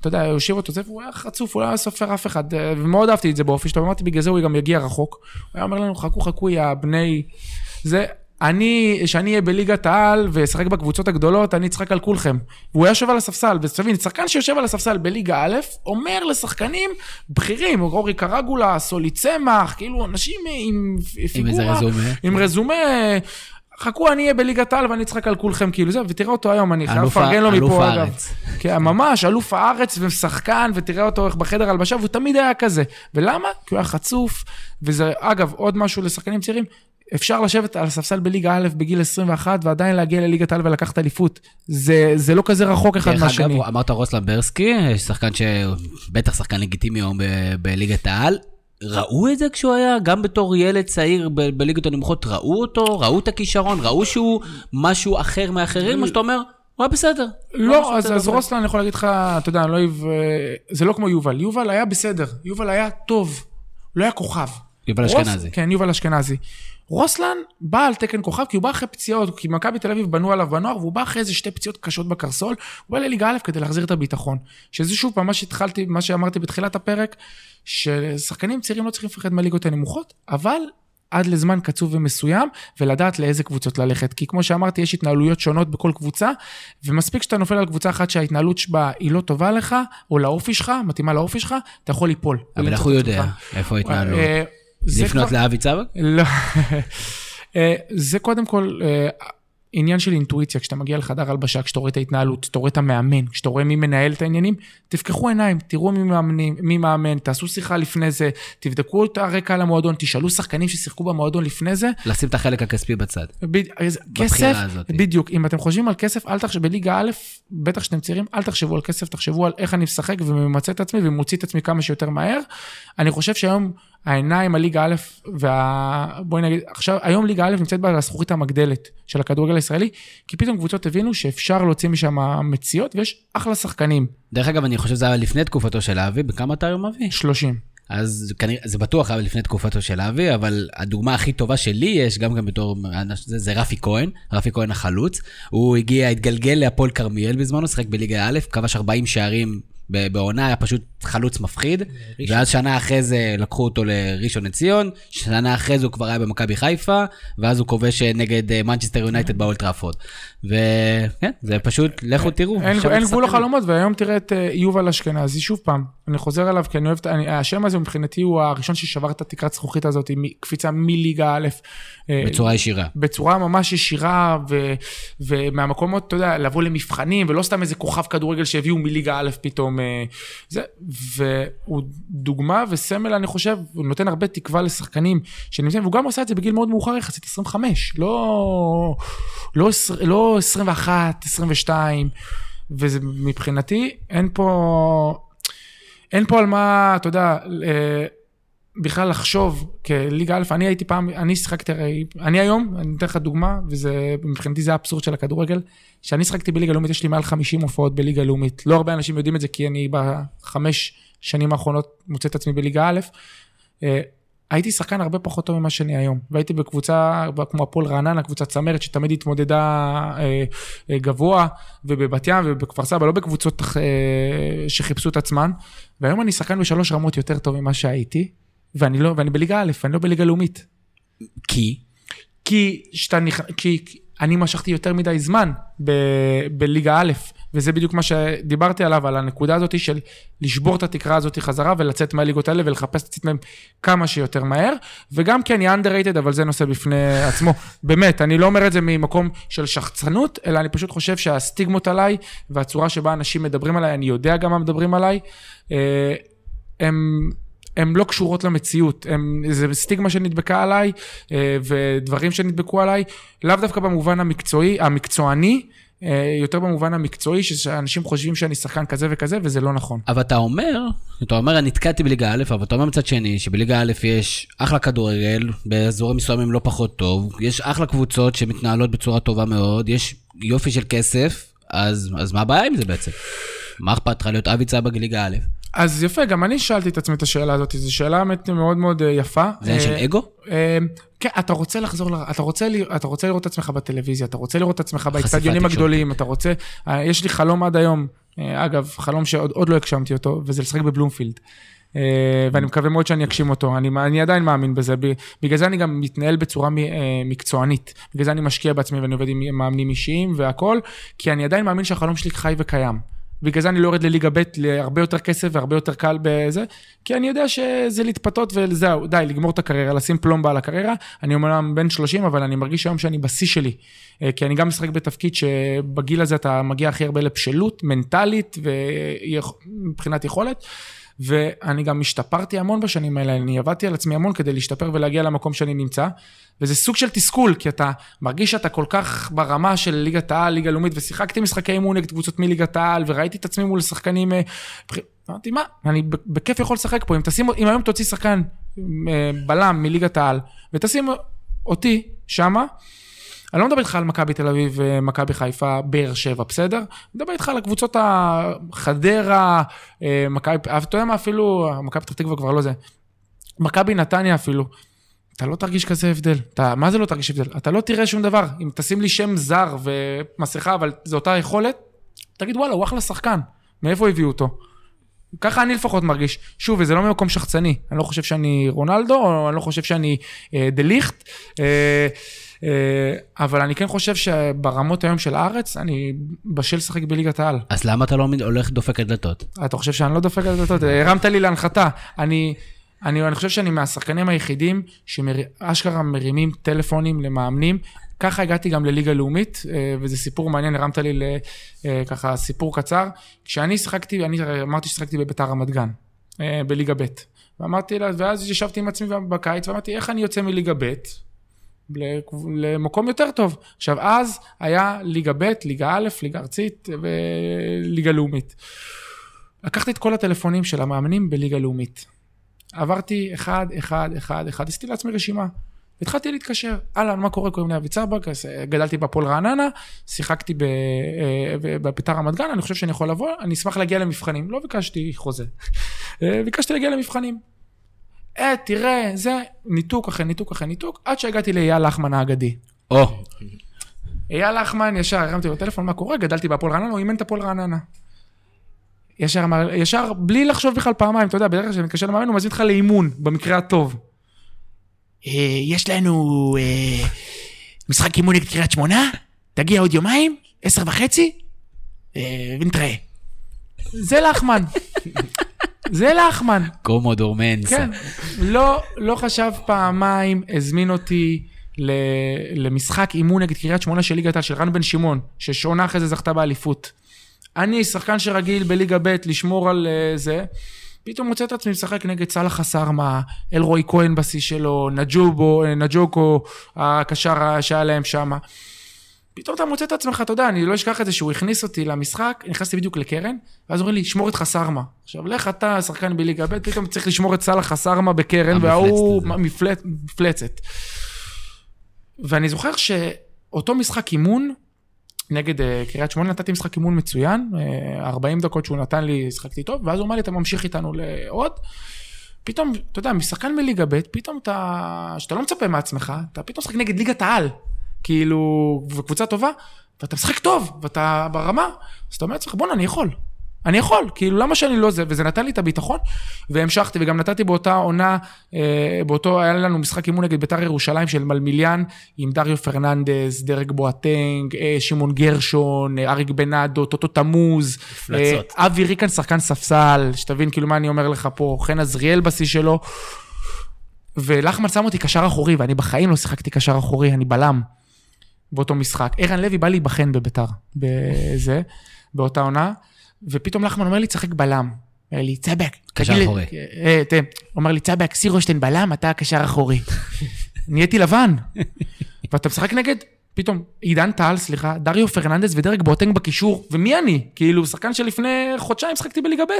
אתה יודע, יושב אותו זה, והוא היה חצוף, הוא לא היה סופר אף אחד, ומאוד אהבתי את זה באופי שלו, אמרתי, בגלל זה הוא גם יגיע רחוק. הוא היה אומר לנו, חכו, חכו, יא בני... זה, אני, שאני אהיה בליגת העל ואשחק בקבוצות הגדולות, אני אצחק על כולכם. והוא יושב על הספסל, ותבין, שחקן שיושב על הספסל בליגה א', אומר לשחקנים בכירים, אורי קרגולה, סולי צמח, כאילו אנשים עם פיגורה, עם, רזומה. עם רזומה, חכו, אני אהיה בליגת העל ואני אצחק על כולכם, כאילו זה, ותראה אותו היום, אני חייב לפרגן לו מפה, אגב. כן, ממש, אלוף הארץ ושחקן, ותראה אותו איך בחדר הלבשה, והוא תמיד היה כזה. ולמה? כי הוא היה חצוף, וזה, אגב, עוד משהו לשחקנים צעירים, אפשר לשבת על הספסל בליגה א' בגיל 21 ועדיין להגיע לליגת העל ולקחת אליפות. זה, זה לא כזה רחוק אחד מהשני. דרך אגב, אמרת רוסלן ברסקי, שחקן שבטח שחקן לגיטימי היום בליגת העל. ראו את זה כשהוא היה, גם בתור ילד צעיר בליגות הנמוכות, ראו אותו, ראו את הכישרון, ראו שהוא משהו אחר מאחרים, או שאתה אומר, הוא היה בסדר. לא, אז, אז רוסלן, אני יכול להגיד לך, אתה יודע, לא אוהב, זה לא כמו יובל. יובל היה בסדר, יובל היה טוב, לא היה כוכב. יובל אשכנזי. כן, יובל אשכנזי. רוסלן בא על תקן כוכב כי הוא בא אחרי פציעות, כי מכבי תל אביב בנו עליו בנוער, והוא בא אחרי איזה שתי פציעות קשות בקרסול, הוא בא לליגה א' כדי להחזיר את הביטחון. שזה שוב פעם מה שהתחלתי, מה שאמרתי בתחילת הפרק, ששחקנים צעירים לא צריכים לפחד מהליגות הנמוכות, אבל עד לזמן קצוב ומסוים, ולדעת לאיזה קבוצות ללכת. כי כמו שאמרתי, יש התנהלויות שונות בכל קבוצה, ומספיק שאתה נופל על קבוצה אחת שההתנהלות שבה היא לא טובה לך, או לאופי שלך, מתאימה לאופי שלך, אתה יכול ליפול. אבל איך הוא יודע איפה ההתנהלות? לפנות לאבי צבק? לא. אה, זה קודם כל אה, עניין של אינטואיציה, כשאתה מגיע לחדר הלבשה, כשאתה רואה את ההתנהלות, כשאתה רואה את המאמן, כשאתה רואה מי מנהל את העניינים, תפקחו עיניים, תראו מי, מאמנים, מי מאמן, תעשו שיחה לפני זה, תבדקו את הרקע על המועדון, תשאלו שחקנים ששיחקו במועדון לפני זה. לשים את החלק הכספי בצד. ב... כסף, הזאת. בדיוק, אם אתם חושבים על כסף, אל תחשבו, בליגה א', בטח שאתם צעירים, אל תחשבו על כסף, תחשבו על איך אני משחק וממצה את עצמי ומוציא את עצמי כמה שיותר מהר. אני חושב שהיום העיניים על ליגה א', וה... בואי נגיד, עכשיו, היום ליגה א' נמצאת בזכוכית המגדלת של הכדורגל הישראלי, כי פתאום קבוצות הבינו שאפשר להוציא משם מציאות, ויש אחלה שחקנים. דרך אגב, אני חושב שזה היה לפני תקופתו של אבי, בכמה אתה היום אבי? 30. אז כנראה, זה בטוח היה לפני תקופתו של אבי, אבל הדוגמה הכי טובה שלי יש, גם גם בתור, זה, זה רפי כהן, רפי כהן החלוץ. הוא הגיע, התגלגל להפועל כרמיאל בזמנו, שיחק בליגה א', כבש 40 שערים בעונה, היה פשוט חלוץ מפחיד, ואז שנה אחרי זה לקחו אותו לראשון לציון, שנה אחרי זה הוא כבר היה במכבי חיפה, ואז הוא כובש נגד מנצ'סטר יונייטד באולטראפורד. וכן, זה פשוט, לכו תראו. אין גבול לחלומות, והיום תראה את אה, יובל אשכנזי, שוב פעם, אני חוזר אליו כי אני אוהב, השם הזה מבחינתי הוא הראשון ששבר את התקרת זכוכית הזאת, קפיצה מליגה א'. אה, בצורה ישירה. בצורה ממש ישירה, ו, ומהמקומות, אתה יודע, לבוא למבחנים, ולא סתם איזה כוכב כדורגל שהביאו מליגה א' פתאום. אה, זה, והוא דוגמה וסמל, אני חושב, הוא נותן הרבה תקווה לשחקנים שנמצאים, והוא גם עשה את זה בגיל מאוד מאוחר יחסית, 25, לא, לא, לא 21, 22, ומבחינתי אין פה, אין פה על מה, אתה יודע, אה, בכלל לחשוב כליגה א', אני הייתי פעם, אני שיחקתי, אני היום, אני אתן לך דוגמה, וזה, מבחינתי זה האבסורד של הכדורגל, שאני שיחקתי בליגה לאומית, יש לי מעל 50 הופעות בליגה לאומית. לא הרבה אנשים יודעים את זה, כי אני בחמש שנים האחרונות מוצא את עצמי בליגה א'. אה, הייתי שחקן הרבה פחות טוב ממה שאני היום, והייתי בקבוצה כמו הפועל רעננה, קבוצה צמרת שתמיד התמודדה אה, אה, גבוה, ובבת ים ובכפר סבא, לא בקבוצות אה, שחיפשו את עצמן, והיום אני שחקן בשלוש רמות יותר טוב ממה שהייתי, ואני לא, ואני בליגה א', אני לא בליגה לאומית. כי? כי שאתה נכ... כי אני משכתי יותר מדי זמן ב... בליגה א', וזה בדיוק מה שדיברתי עליו, על הנקודה הזאת של לשבור את התקרה הזאת חזרה ולצאת מהליגות האלה ולחפש את עצמם כמה שיותר מהר, וגם כי אני underrated, אבל זה נושא בפני עצמו. באמת, אני לא אומר את זה ממקום של שחצנות, אלא אני פשוט חושב שהסטיגמות עליי, והצורה שבה אנשים מדברים עליי, אני יודע גם מה מדברים עליי, אה, הם... הן לא קשורות למציאות, הם, זה סטיגמה שנדבקה עליי אה, ודברים שנדבקו עליי, לאו דווקא במובן המקצועי, המקצועני, אה, יותר במובן המקצועי, שאנשים חושבים שאני שחקן כזה וכזה, וזה לא נכון. אבל אתה אומר, אתה אומר, אני נתקעתי בליגה א', אבל אתה אומר מצד שני, שבליגה א' יש אחלה כדורגל, באזורים מסוימים לא פחות טוב, יש אחלה קבוצות שמתנהלות בצורה טובה מאוד, יש יופי של כסף, אז, אז מה הבעיה עם זה בעצם? מה אכפת לך להיות אבי צבא בליגה א'? אז יפה, גם אני שאלתי את עצמי את השאלה הזאת, זו שאלה באמת מאוד מאוד אה, יפה. זה עניין של אה, אגו? אה, כן, אתה רוצה לחזור, אתה רוצה, אתה רוצה לראות את עצמך בטלוויזיה, אתה רוצה לראות את עצמך באצטדיונים הגדולים, אתה רוצה, יש לי חלום עד היום, אגב, חלום שעוד לא הגשמתי אותו, וזה לשחק בבלומפילד. ואני מקווה מאוד שאני אגשים אותו, אני, אני עדיין מאמין בזה, בגלל זה אני גם מתנהל בצורה מקצוענית, בגלל זה אני משקיע בעצמי ואני עובד עם מאמנים אישיים והכל, כי אני עדיין מאמין שהחלום שלי חי וקיים. בגלל זה אני לא יורד לליגה ב' להרבה יותר כסף והרבה יותר קל בזה, כי אני יודע שזה להתפתות וזהו, די, לגמור את הקריירה, לשים פלומבה על הקריירה. אני אומנם בן 30, אבל אני מרגיש היום שאני בשיא שלי. אה, כי אני גם משחק בתפקיד שבגיל הזה אתה מגיע הכי הרבה לבשלות, מנטלית ומבחינת יכולת. ואני גם השתפרתי המון בשנים האלה, אני עבדתי על עצמי המון כדי להשתפר ולהגיע למקום שאני נמצא, וזה סוג של תסכול, כי אתה מרגיש שאתה כל כך ברמה של ליגת העל, ליגה לאומית, ושיחקתי משחקי אימון נגד קבוצות מליגת העל, וראיתי את עצמי מול שחקנים, אה, אמרתי, מה, אני בכיף יכול לשחק פה, אם, תשים, אם היום תוציא שחקן אה, בלם מליגת העל, ותשים אותי שמה, אני לא מדבר איתך על מכבי תל אביב ומכבי חיפה, באר שבע, בסדר? אני מדבר איתך על הקבוצות החדרה, אה, מכבי, אתה יודע מה אפילו, מכבי פתח תקווה כבר לא זה, מכבי נתניה אפילו. אתה לא תרגיש כזה הבדל. אתה, מה זה לא תרגיש הבדל? אתה לא תראה שום דבר. אם תשים לי שם זר ומסכה, אבל זו אותה יכולת, תגיד וואלה, הוא אחלה שחקן. מאיפה הביאו אותו? ככה אני לפחות מרגיש. שוב, וזה לא ממקום שחצני. אני לא חושב שאני רונלדו, או אני לא חושב שאני אה, דה ליכט. אה, אה, אבל אני כן חושב שברמות היום של הארץ, אני בשל לשחק בליגת העל. אז למה אתה לא הולך דופק את דלתות? אתה חושב שאני לא דופק את דלתות? הרמת לי להנחתה. אני... אני, אני חושב שאני מהשחקנים היחידים שאשכרה מרימים טלפונים למאמנים. ככה הגעתי גם לליגה לאומית, אה, וזה סיפור מעניין, הרמת לי לככה סיפור קצר. כשאני שיחקתי, אני אמרתי ששיחקתי בביתר רמת גן, בליגה ב'. ואמרתי לה, ואז ישבתי עם עצמי בקיץ ואמרתי, איך אני יוצא מליגה ב'? למקום יותר טוב. עכשיו, אז היה ליגה ב', ליגה א', ליגה ארצית וליגה לאומית. לקחתי את כל הטלפונים של המאמנים בליגה לאומית. עברתי אחד, אחד, אחד, אחד, עשיתי לעצמי רשימה. התחלתי להתקשר, אהלן, מה קורה? קוראים לי אבי צרבק, גדלתי בפועל רעננה, שיחקתי אה, בביתר רמת גן, אני חושב שאני יכול לבוא, אני אשמח להגיע למבחנים. לא ביקשתי חוזה, אה, ביקשתי להגיע למבחנים. אה, תראה, זה ניתוק אחרי ניתוק אחרי ניתוק, עד שהגעתי לאייל לחמן האגדי. או. אייל לחמן, ישר הרמתי לו טלפון, מה קורה? גדלתי בהפועל רעננה, הוא אימן את הפועל רעננה. ישר, אמר- ישר, בלי לחשוב בכלל פעמיים, אתה יודע, בדרך כלל כשאני מתקשר למאמן, הוא מזמין אותך לאימון, במקרה הטוב. "אה, יש לנו אה, משחק אימון נגד קריית שמונה, תגיע עוד יומיים, עשר וחצי, אה, ונתראה. זה לחמן. זה לחמן. קומודור מנסה. כן, לא, לא חשב פעמיים, הזמין אותי ל, למשחק אימון נגד קריית שמונה של ליגת העל, של רן בן שמעון, ששעונה אחרי זה זכתה באליפות. אני, שחקן שרגיל בליגה ב' לשמור על uh, זה, פתאום מוצא את עצמי משחק נגד סאלח חסרמה, אלרועי כהן בשיא שלו, נג'ובו, אה, נג'וקו, הקשר שהיה להם שמה. פתאום אתה מוצא את עצמך, אתה יודע, אני לא אשכח את זה שהוא הכניס אותי למשחק, נכנסתי בדיוק לקרן, ואז אומרים לי, שמור את חסרמה. עכשיו, לך אתה, שחקן בליגה ב', פתאום צריך לשמור את סאלח חסרמה בקרן, וההוא הזה. מפלצ- מפלצת. ואני זוכר שאותו משחק אימון, נגד אה, קריית שמונה נתתי משחק אימון מצוין, אה, 40 דקות שהוא נתן לי, שחקתי טוב, ואז הוא אמר לי, אתה ממשיך איתנו לעוד. פתאום, אתה יודע, משחקן בליגה ב', פתאום אתה, שאתה לא מצפה מעצמך, אתה פתאום משחק נגד ליגת העל, כאילו, וקבוצה טובה, ואתה משחק טוב, ואתה ברמה, אז אתה אומר לעצמך, בואנה, אני יכול. אני יכול, כאילו, למה שאני לא זה? וזה נתן לי את הביטחון, והמשכתי, וגם נתתי באותה עונה, אה, באותו, היה לנו משחק אימון נגד בית"ר ירושלים של מלמיליאן, עם דריו פרננדס, דרק בואטנג, אה, שמעון גרשון, אה, אריק בנאדו, טוטו תמוז. אבי ריקן שחקן ספסל, שתבין כאילו מה אני אומר לך פה, חן עזריאל בשיא שלו, ולחמן שם אותי קשר אחורי, ואני בחיים לא שיחקתי קשר אחורי, אני בלם באותו משחק. ערן לוי בא להיבחן בביתר, בזה, באותה עונה, ופתאום לחמן אומר לי, תשחק בלם. אומר לי, צבאג, קשר אחורי. אה, הוא אומר לי, צבק, סירושטיין בלם, אתה קשר אחורי. נהייתי לבן. ואתה משחק נגד, פתאום, עידן טל, סליחה, דריו פרננדס ודרק בואטנג בקישור, ומי אני? כאילו, שחקן שלפני חודשיים שחקתי בליגה ב'.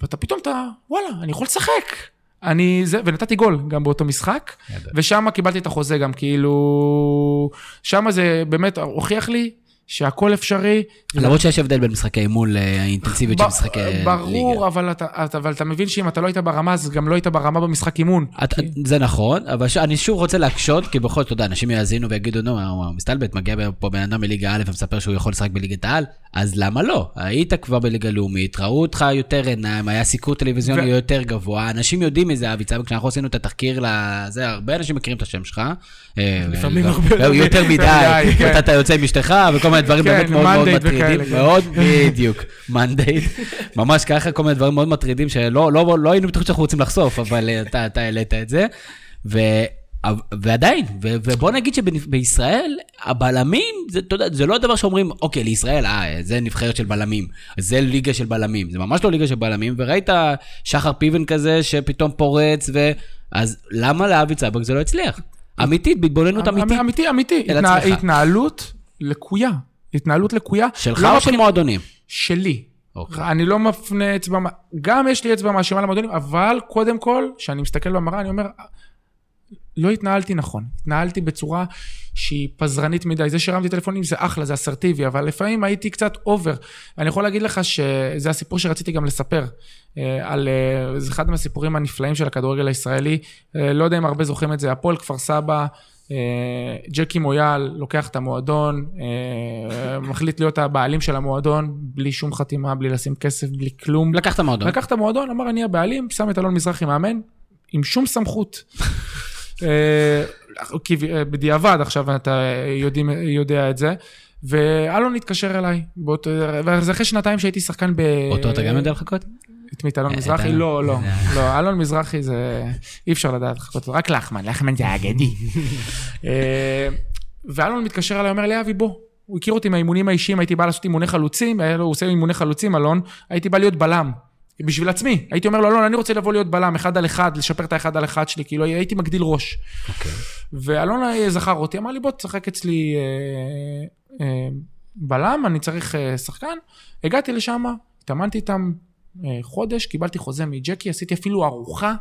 ואתה פתאום, אתה, וואלה, אני יכול לשחק. אני זה, ונתתי גול גם באותו משחק. ושם קיבלתי את החוזה גם, כאילו, שם זה באמת הוכיח לי שהכל אפשרי. למרות שיש הבדל בין משחקי אימון לאינטנסיביות של משחקי ליגה. ברור, אבל אתה, אתה- אבל אתה מבין שאם אתה לא היית ברמה, אז גם לא היית ברמה במשחק אימון. את- זה נכון, אבל ש- אני שוב רוצה להקשות, כי בכל זאת, אתה יודע, אנשים יאזינו ויגידו, נו, הוא מסתלבט, מגיע פה בן אדם מליגה א' ומספר שהוא יכול לשחק בליגת העל, אז למה לא? היית כבר בליגה לאומית, ראו אותך יותר עיניים, היה סיקור טלוויזיוני ו- יותר גבוה, אנשים יודעים מי זה אבי צבק, כשאנחנו עשינו את התחקיר לזה, הרבה אנשים מכירים את השם שלך. אה, לפעמים הרבה- יותר מדי, כן. ואתה יוצא עם אשתך וכל מיני דברים כן, באמת מאוד מאוד Mandate מטרידים, כן. מאוד, בדיוק, מנדייט, ממש ככה, כל מיני דברים מאוד מטרידים שלא לא, לא היינו בטוחים שאנחנו רוצים לחשוף, אבל אה, אתה, העלית את זה. ו... ועדיין, ו- ובוא נגיד שבישראל, הבלמים, זה, אתה יודע, זה לא הדבר שאומרים, אוקיי, לישראל, אה, זה נבחרת של בלמים, זה ליגה של בלמים, זה ממש לא ליגה של בלמים, וראית שחר פיבן כזה שפתאום פורץ, ו... אז למה לאבי צבק זה לא הצליח? אמיתית, בהתבוננות אמיתית, אמיתי, אמיתי. התנהלות לקויה. התנהלות לקויה. שלך לא או של מועדונים? שלי. אוקיי. אני לא מפנה אצבע, גם יש לי אצבע מאשימה למועדונים, אבל קודם כל, כשאני מסתכל במראה, אני אומר, לא התנהלתי נכון. התנהלתי בצורה שהיא פזרנית מדי. זה שהרמתי טלפונים זה אחלה, זה אסרטיבי, אבל לפעמים הייתי קצת אובר. אני יכול להגיד לך שזה הסיפור שרציתי גם לספר, אה, על, אה, זה אחד מהסיפורים הנפלאים של הכדורגל הישראלי. אה, לא יודע אם הרבה זוכרים את זה, הפועל כפר סבא. אה, ג'קי מויאל לוקח את המועדון, אה, מחליט להיות הבעלים של המועדון, בלי שום חתימה, בלי לשים כסף, בלי כלום. לקח את המועדון. לקח את המועדון, אמר אני הבעלים, שם את אלון מזרחי מאמן, עם שום סמכות. אה, בדיעבד עכשיו אתה יודעים, יודע את זה. ואלון התקשר אליי, באותו- וזה אחרי שנתיים שהייתי שחקן ב... אותו אתה גם יודע לחכות? את מי, את אלון אה, מזרחי? לא, לא, אה. לא, אלון מזרחי זה... אי אפשר לדעת לחכות, רק לחמן, לחמן זה האגדי. אה, ואלון מתקשר אליי, אומר לי, אבי, בוא. הוא הכיר אותי מהאימונים האישיים, הייתי בא לעשות אימוני חלוצים, היה לו, הוא עושה אימוני חלוצים, אלון, הייתי בא להיות בלם. בשביל עצמי, הייתי אומר לו, אלון, אני רוצה לבוא להיות בלם, אחד על אחד, לשפר את האחד על אחד שלי, כאילו הייתי מגדיל ראש. אוקיי. ואלון זכר אותי, אמר לי, בוא תשחק אצלי אה, אה, בלם, אני צריך אה, שחקן. הגעתי לשם, התאמנתי איתם חודש, קיבלתי חוזה מג'קי, עשיתי אפילו ארוחה,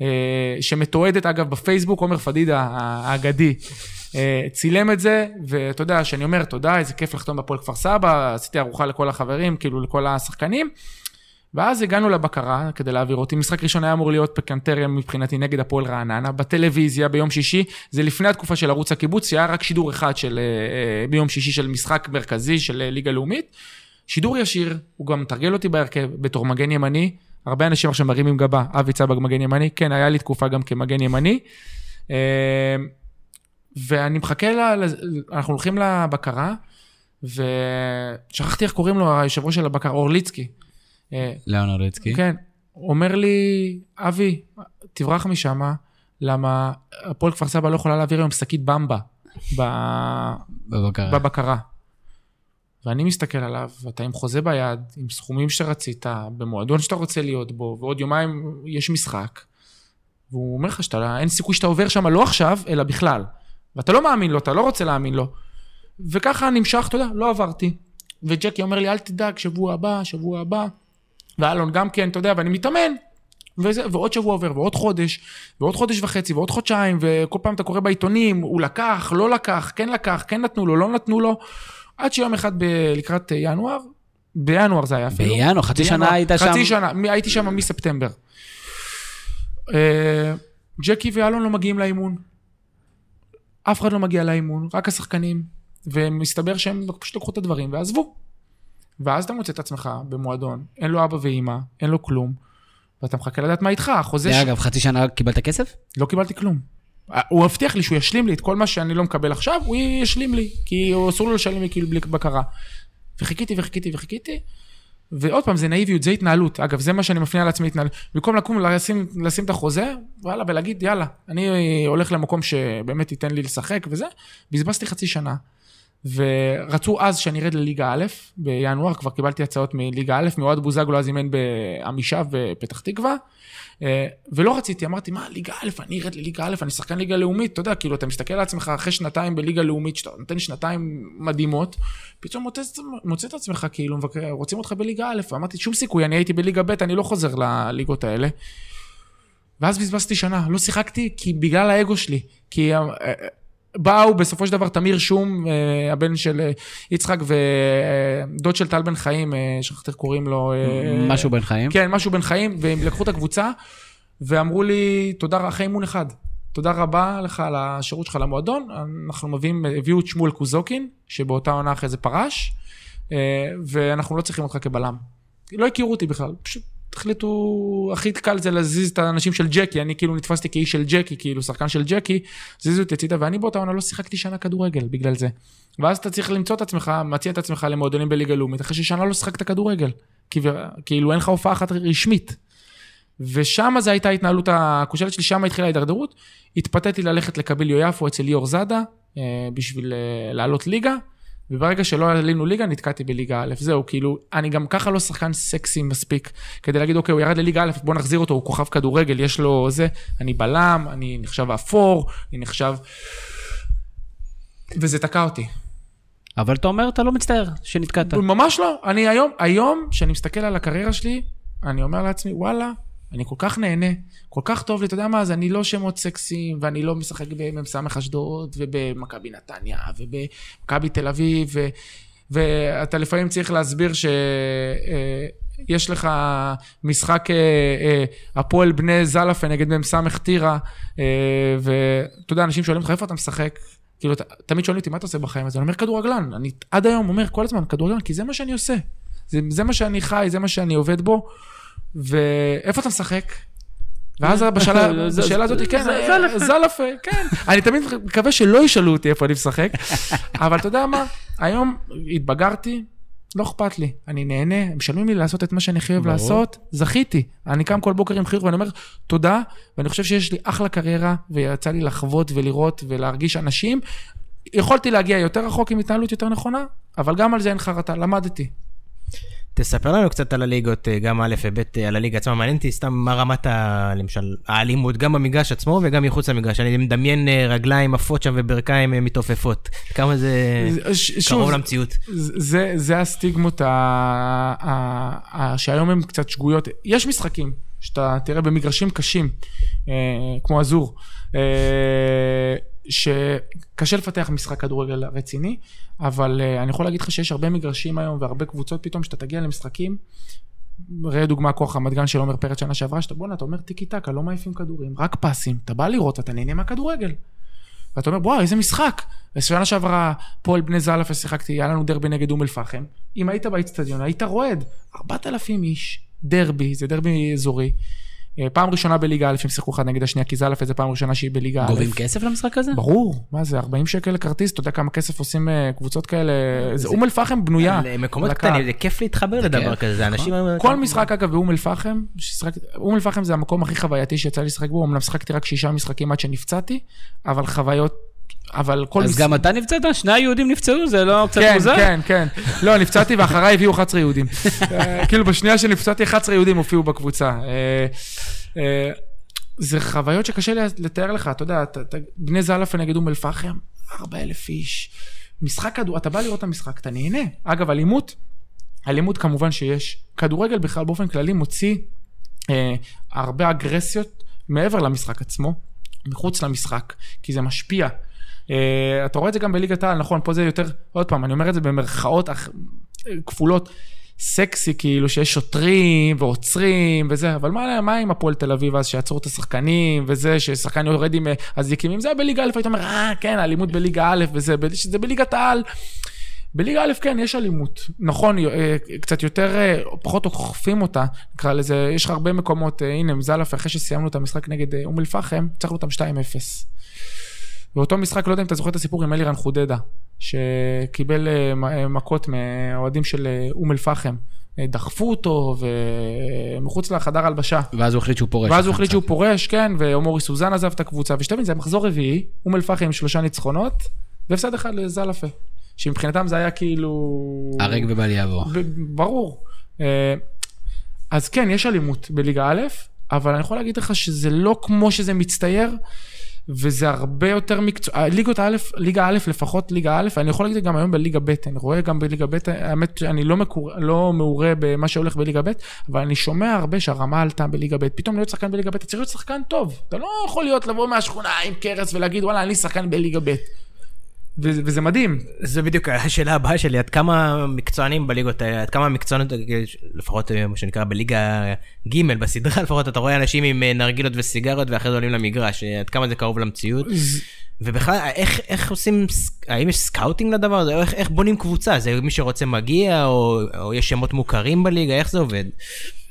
אה, שמתועדת אגב בפייסבוק, עומר פדידה האגדי. אה, צילם את זה, ואתה יודע, שאני אומר תודה, איזה כיף לחתום בפועל כפר סבא, עשיתי ארוחה לכל החברים, כאילו לכל השחקנים. ואז הגענו לבקרה כדי להעביר אותי. משחק ראשון היה אמור להיות פקנטריה מבחינתי נגד הפועל רעננה, בטלוויזיה ביום שישי, זה לפני התקופה של ערוץ הקיבוץ, שהיה רק שידור אחד של, אה, אה, ביום שישי של משחק מרכזי של אה, ליגה לאומית. שידור ישיר, הוא גם מתרגל אותי בהרכב בתור מגן ימני. הרבה אנשים עכשיו מרימים גבה, אבי צבג מגן ימני, כן, היה לי תקופה גם כמגן ימני. אה, ואני מחכה, ל... אנחנו הולכים לבקרה, ושכחתי איך קוראים לו, היושב ראש של הבקרה, אורליצקי. לאון אורליצקי. כן, אומר לי, אבי, תברח משם, למה הפועל כפר סבא לא יכולה להעביר היום שקית במבה בבקרה. בבקרה. ואני מסתכל עליו, ואתה עם חוזה ביד, עם סכומים שרצית, במועדון שאתה רוצה להיות בו, ועוד יומיים יש משחק, והוא אומר לך שאתה, אין סיכוי שאתה עובר שם לא עכשיו, אלא בכלל. ואתה לא מאמין לו, אתה לא רוצה להאמין לו. וככה נמשך, אתה יודע, לא עברתי. וג'קי אומר לי, אל תדאג, שבוע הבא, שבוע הבא. ואלון גם כן, אתה יודע, ואני מתאמן. וזה, ועוד שבוע עובר, ועוד חודש, ועוד חודש וחצי, ועוד חודשיים, וכל פעם אתה קורא בעיתונים, הוא לקח, לא לקח, כן לקח, כן נתנו לו, לא נתנו לו. עד שיום אחד ב- לקראת ינואר, בינואר זה היה אפילו. בינואר, חצי בינואר, שנה היית שם. חצי שנה, מ- הייתי שם מספטמבר. אה, ג'קי ואלון לא מגיעים לאימון. אף אחד לא מגיע לאימון, רק השחקנים. ומסתבר שהם פשוט לקחו את הדברים ועזבו. ואז אתה מוצא את עצמך במועדון, אין לו אבא ואימא, אין לו כלום, ואתה מחכה לדעת מה איתך, החוזה ש... אגב, חצי שנה קיבלת כסף? לא קיבלתי כלום. הוא הבטיח לי שהוא ישלים לי את כל מה שאני לא מקבל עכשיו, הוא ישלים לי, כי אסור לו לשלם לי כאילו בלי בקרה. וחיכיתי וחיכיתי וחיכיתי, ועוד פעם, זה נאיביות, זה התנהלות. אגב, זה מה שאני מפנה לעצמי התנהלות. במקום לקום, לשים, לשים את החוזה, וואלה, ולהגיד, יאללה, אני הולך למקום שבאמת ייתן לי לשחק וזה, בזבזתי חצי שנה. ורצו אז שאני ארד לליגה א', בינואר, כבר קיבלתי הצעות מליגה א', מאוהד בוזגלו אז אימן בעמישה ופתח תקווה, ולא רציתי, אמרתי, מה, ליגה א', אני ארד לליגה א', אני שחקן ליגה לאומית, אתה יודע, כאילו, אתה מסתכל על עצמך אחרי שנתיים בליגה לאומית, שאתה נותן שנתיים מדהימות, פתאום מוצא, מוצא את עצמך, כאילו, רוצים אותך בליגה א', ואמרתי, שום סיכוי, אני הייתי בליגה ב', אני לא חוזר לליגות האלה. ואז בזבזתי שנה, לא שיחקתי כי בגלל האגו שלי, כי אה, באו בסופו של דבר תמיר שום, אה, הבן של אה, יצחק ודוד של טל בן חיים, אה, שכחתי איך קוראים לו. אה, משהו בן חיים? כן, משהו בן חיים, והם לקחו את הקבוצה, ואמרו לי, תודה, אחרי אימון אחד, תודה רבה לך על השירות שלך למועדון, אנחנו מביאים, הביאו את שמואל קוזוקין, שבאותה עונה אחרי זה פרש, אה, ואנחנו לא צריכים אותך כבלם. לא הכירו אותי בכלל, פשוט החליטו, הכי קל זה להזיז את האנשים של ג'קי, אני כאילו נתפסתי כאיש של ג'קי, כאילו שחקן של ג'קי, זיזו אותי הצידה, ואני באותה עונה לא שיחקתי שנה כדורגל בגלל זה. ואז אתה צריך למצוא את עצמך, מציע את עצמך למועדונים בליגה לאומית, אחרי ששנה לא שיחקת כדורגל. כי, כאילו אין לך הופעה אחת רשמית. ושם זו הייתה ההתנהלות הכושלת שלי, שם התחילה ההידרדרות. התפתיתי ללכת לקביליו יפו אצל ליאור זאדה, אה, בשביל אה, לעלות ליגה. וברגע שלא עלינו ליגה, נתקעתי בליגה א', זהו, כאילו, אני גם ככה לא שחקן סקסי מספיק, כדי להגיד, אוקיי, הוא ירד לליגה א', בוא נחזיר אותו, הוא כוכב כדורגל, יש לו זה, אני בלם, אני נחשב אפור, אני נחשב... וזה תקע אותי. אבל אתה אומר, אתה לא מצטער שנתקעת. ממש לא, אני היום, היום, כשאני מסתכל על הקריירה שלי, אני אומר לעצמי, וואלה, אני כל כך נהנה, כל כך טוב לי, אתה יודע מה, אז אני לא שמות סקסיים, ואני לא משחק במ"ס אשדוד, ובמכבי נתניה, ובמכבי תל אביב, ו, ואתה לפעמים צריך להסביר שיש לך משחק אה, אה, הפועל בני זלפה נגד מ"ס טירה, אה, ואתה יודע, אנשים שואלים אותך, איפה אתה משחק? כאילו, תמיד שואלים אותי, מה אתה עושה בחיים? אז אני אומר, כדורגלן. אני עד היום אומר כל הזמן, כדורגלן, כי זה מה שאני עושה. זה, זה מה שאני חי, זה מה שאני עובד בו. ואיפה אתה משחק? ואז בשאלה הזאת, כן, זלפה, כן. אני תמיד מקווה שלא ישאלו אותי איפה אני משחק, אבל אתה יודע מה, היום התבגרתי, לא אכפת לי, אני נהנה, הם משלמים לי לעשות את מה שאני חייב לעשות, זכיתי. אני קם כל בוקר עם חיוך ואני אומר, תודה, ואני חושב שיש לי אחלה קריירה, ויצא לי לחוות ולראות ולהרגיש אנשים. יכולתי להגיע יותר רחוק עם התנהלות יותר נכונה, אבל גם על זה אין חרטה, למדתי. תספר לנו קצת על הליגות, אה, גם א' וב' אה, על הליגה עצמה. מעניין אותי סתם מה רמת, ה, למשל, האלימות, גם במגרש עצמו וגם מחוץ למגרש. אני מדמיין אה, רגליים עפות שם וברכיים מתעופפות. כמה זה ש, קרוב שוב, למציאות. זה, זה הסטיגמות ה, ה, ה, שהיום הן קצת שגויות. יש משחקים שאתה תראה במגרשים קשים, כמו אזור. שקשה לפתח משחק כדורגל רציני, אבל uh, אני יכול להגיד לך שיש הרבה מגרשים היום והרבה קבוצות פתאום, שאתה תגיע למשחקים, ראה דוגמה כוח רמת גן של עומר פרץ שנה שעברה, שאתה בואנה, אתה אומר טיקי טקה, לא מעיפים כדורים, רק פסים, אתה בא לראות ואתה נהנה מהכדורגל. ואתה אומר, וואו, איזה משחק. בשנה שעברה, פועל בני זלפה שיחקתי, היה לנו דרבי נגד אום אל-פחם, אם היית באיצטדיון, היית רועד. 4,000 איש, דרבי, זה דרבי אזורי. אה, פעם ראשונה בליגה א', הם שיחקו אחד נגד השנייה, כי זה פעם ראשונה שהיא בליגה א'. גובים כסף למשחק הזה? ברור, מה זה, 40 שקל לכרטיס, אתה יודע כמה כסף עושים אה, קבוצות כאלה, זה אום אל-פחם בנויה. על מקומות קטנים, זה כיף להתחבר לדבר כזה, זה אנשים... כל משחק אגב באום אל-פחם, אום אל-פחם זה המקום הכי חווייתי שיצא לי לשחק בו, אמנם שחקתי רק שישה משחקים עד שנפצעתי, אבל חוויות אבל כל... אז גם אתה נפצעת? שני היהודים נפצעו? זה לא קצת מוזר? כן, כן, כן. לא, נפצעתי ואחריי הביאו 11 יהודים. אה, כאילו בשנייה שנפצעתי 11 יהודים הופיעו בקבוצה. אה, אה, זה חוויות שקשה לתאר לך, אתה יודע, בני זלפה נגד אום אל-פחם, 4,000 איש. משחק כדור, אתה בא לראות את המשחק, אתה נהנה. אגב, אלימות, אלימות כמובן שיש. כדורגל בכלל באופן כללי מוציא אה, הרבה אגרסיות מעבר למשחק עצמו, מחוץ למשחק, כי זה משפיע. Uh, אתה רואה את זה גם בליגת העל, נכון, פה זה יותר, עוד פעם, אני אומר את זה במרכאות אח, כפולות, סקסי, כאילו שיש שוטרים ועוצרים וזה, אבל מה, מה עם הפועל תל אביב אז שיעצרו את השחקנים וזה, ששחקן יורד עם אזיקים, אם זה היה בליגה א', היית אומר, אה, כן, אלימות בליגה א' וזה, שזה בליגת העל. בליגה א', כן, יש אלימות. נכון, אה, קצת יותר, אה, פחות אוכפים אותה, נקרא לזה, יש לך הרבה מקומות, הנה, מזלף, אחרי שסיימנו את המשחק נגד אום אל-פחם, הצלחנו אותם 2-0. באותו משחק, לא יודע אם אתה זוכר את הסיפור עם אלירן חודדה, שקיבל אה, אה, מכות מאוהדים של אה, אום אל-פחם. דחפו אותו ומחוץ לחדר הלבשה. ואז הוא החליט שהוא פורש. ואז הוא החליט שהוא פורש, כן, ואומורי סוזן עזב את הקבוצה, ושתבין, זה מחזור רביעי, אום אל-פחם עם שלושה ניצחונות, והפסד אחד לזלפה. שמבחינתם זה היה כאילו... הרג ובל יעבור. ברור. אז כן, יש אלימות בליגה א', אבל אני יכול להגיד לך שזה לא כמו שזה מצטייר. וזה הרבה יותר מקצוע, אה, ליגות א', ליגה א', לפחות ליגה א', אני יכול להגיד גם היום בליגה ב', אני רואה גם בליגה ב', האמת שאני לא, מקור, לא מעורה במה שהולך בליגה ב', אבל אני שומע הרבה שהרמה עלתה בליגה ב', פתאום להיות שחקן בליגה ב', אתה צריך להיות שחקן טוב, אתה לא יכול להיות לבוא מהשכונה עם קרס ולהגיד וואלה אני שחקן בליגה ב'. וזה מדהים. זה בדיוק השאלה הבאה שלי, עד כמה מקצוענים בליגות האלה, עד כמה מקצוענות, לפחות אה, מה שנקרא בליגה ג' בסדרה לפחות, אתה רואה אנשים עם אה, נרגילות וסיגריות ואחרי זה עולים למגרש, אה, עד כמה זה קרוב למציאות. ובכלל, איך, איך עושים, האם יש scouting לדבר הזה, או איך, איך בונים קבוצה? זה מי שרוצה מגיע, או, או יש שמות מוכרים בליגה, איך זה עובד?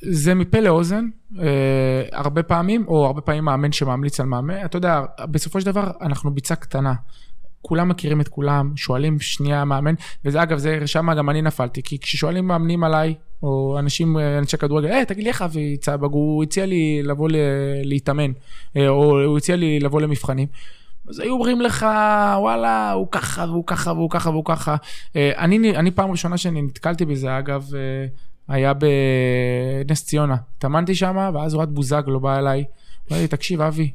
זה מפה לאוזן, אה, הרבה פעמים, או הרבה פעמים מאמן שממליץ על מאמן. אתה יודע, בסופו של דבר אנחנו ביצה קטנה. כולם מכירים את כולם, שואלים שנייה מאמן, וזה אגב, זה שם גם אני נפלתי, כי כששואלים מאמנים עליי, או אנשים, אנשי כדורגל, היי, תגיד לי איך אבי צבג, הוא הציע לי לבוא להתאמן, אה, או הוא הציע לי לבוא למבחנים. אז היו אומרים לך, וואלה, הוא ככה, והוא ככה, והוא ככה, והוא ככה. אה, אני, אני פעם ראשונה שאני נתקלתי בזה, אגב, אה, היה בנס ציונה. התאמנתי שם, ואז אוהד בוזגלו בא אליי, אמר לי, תקשיב, אבי,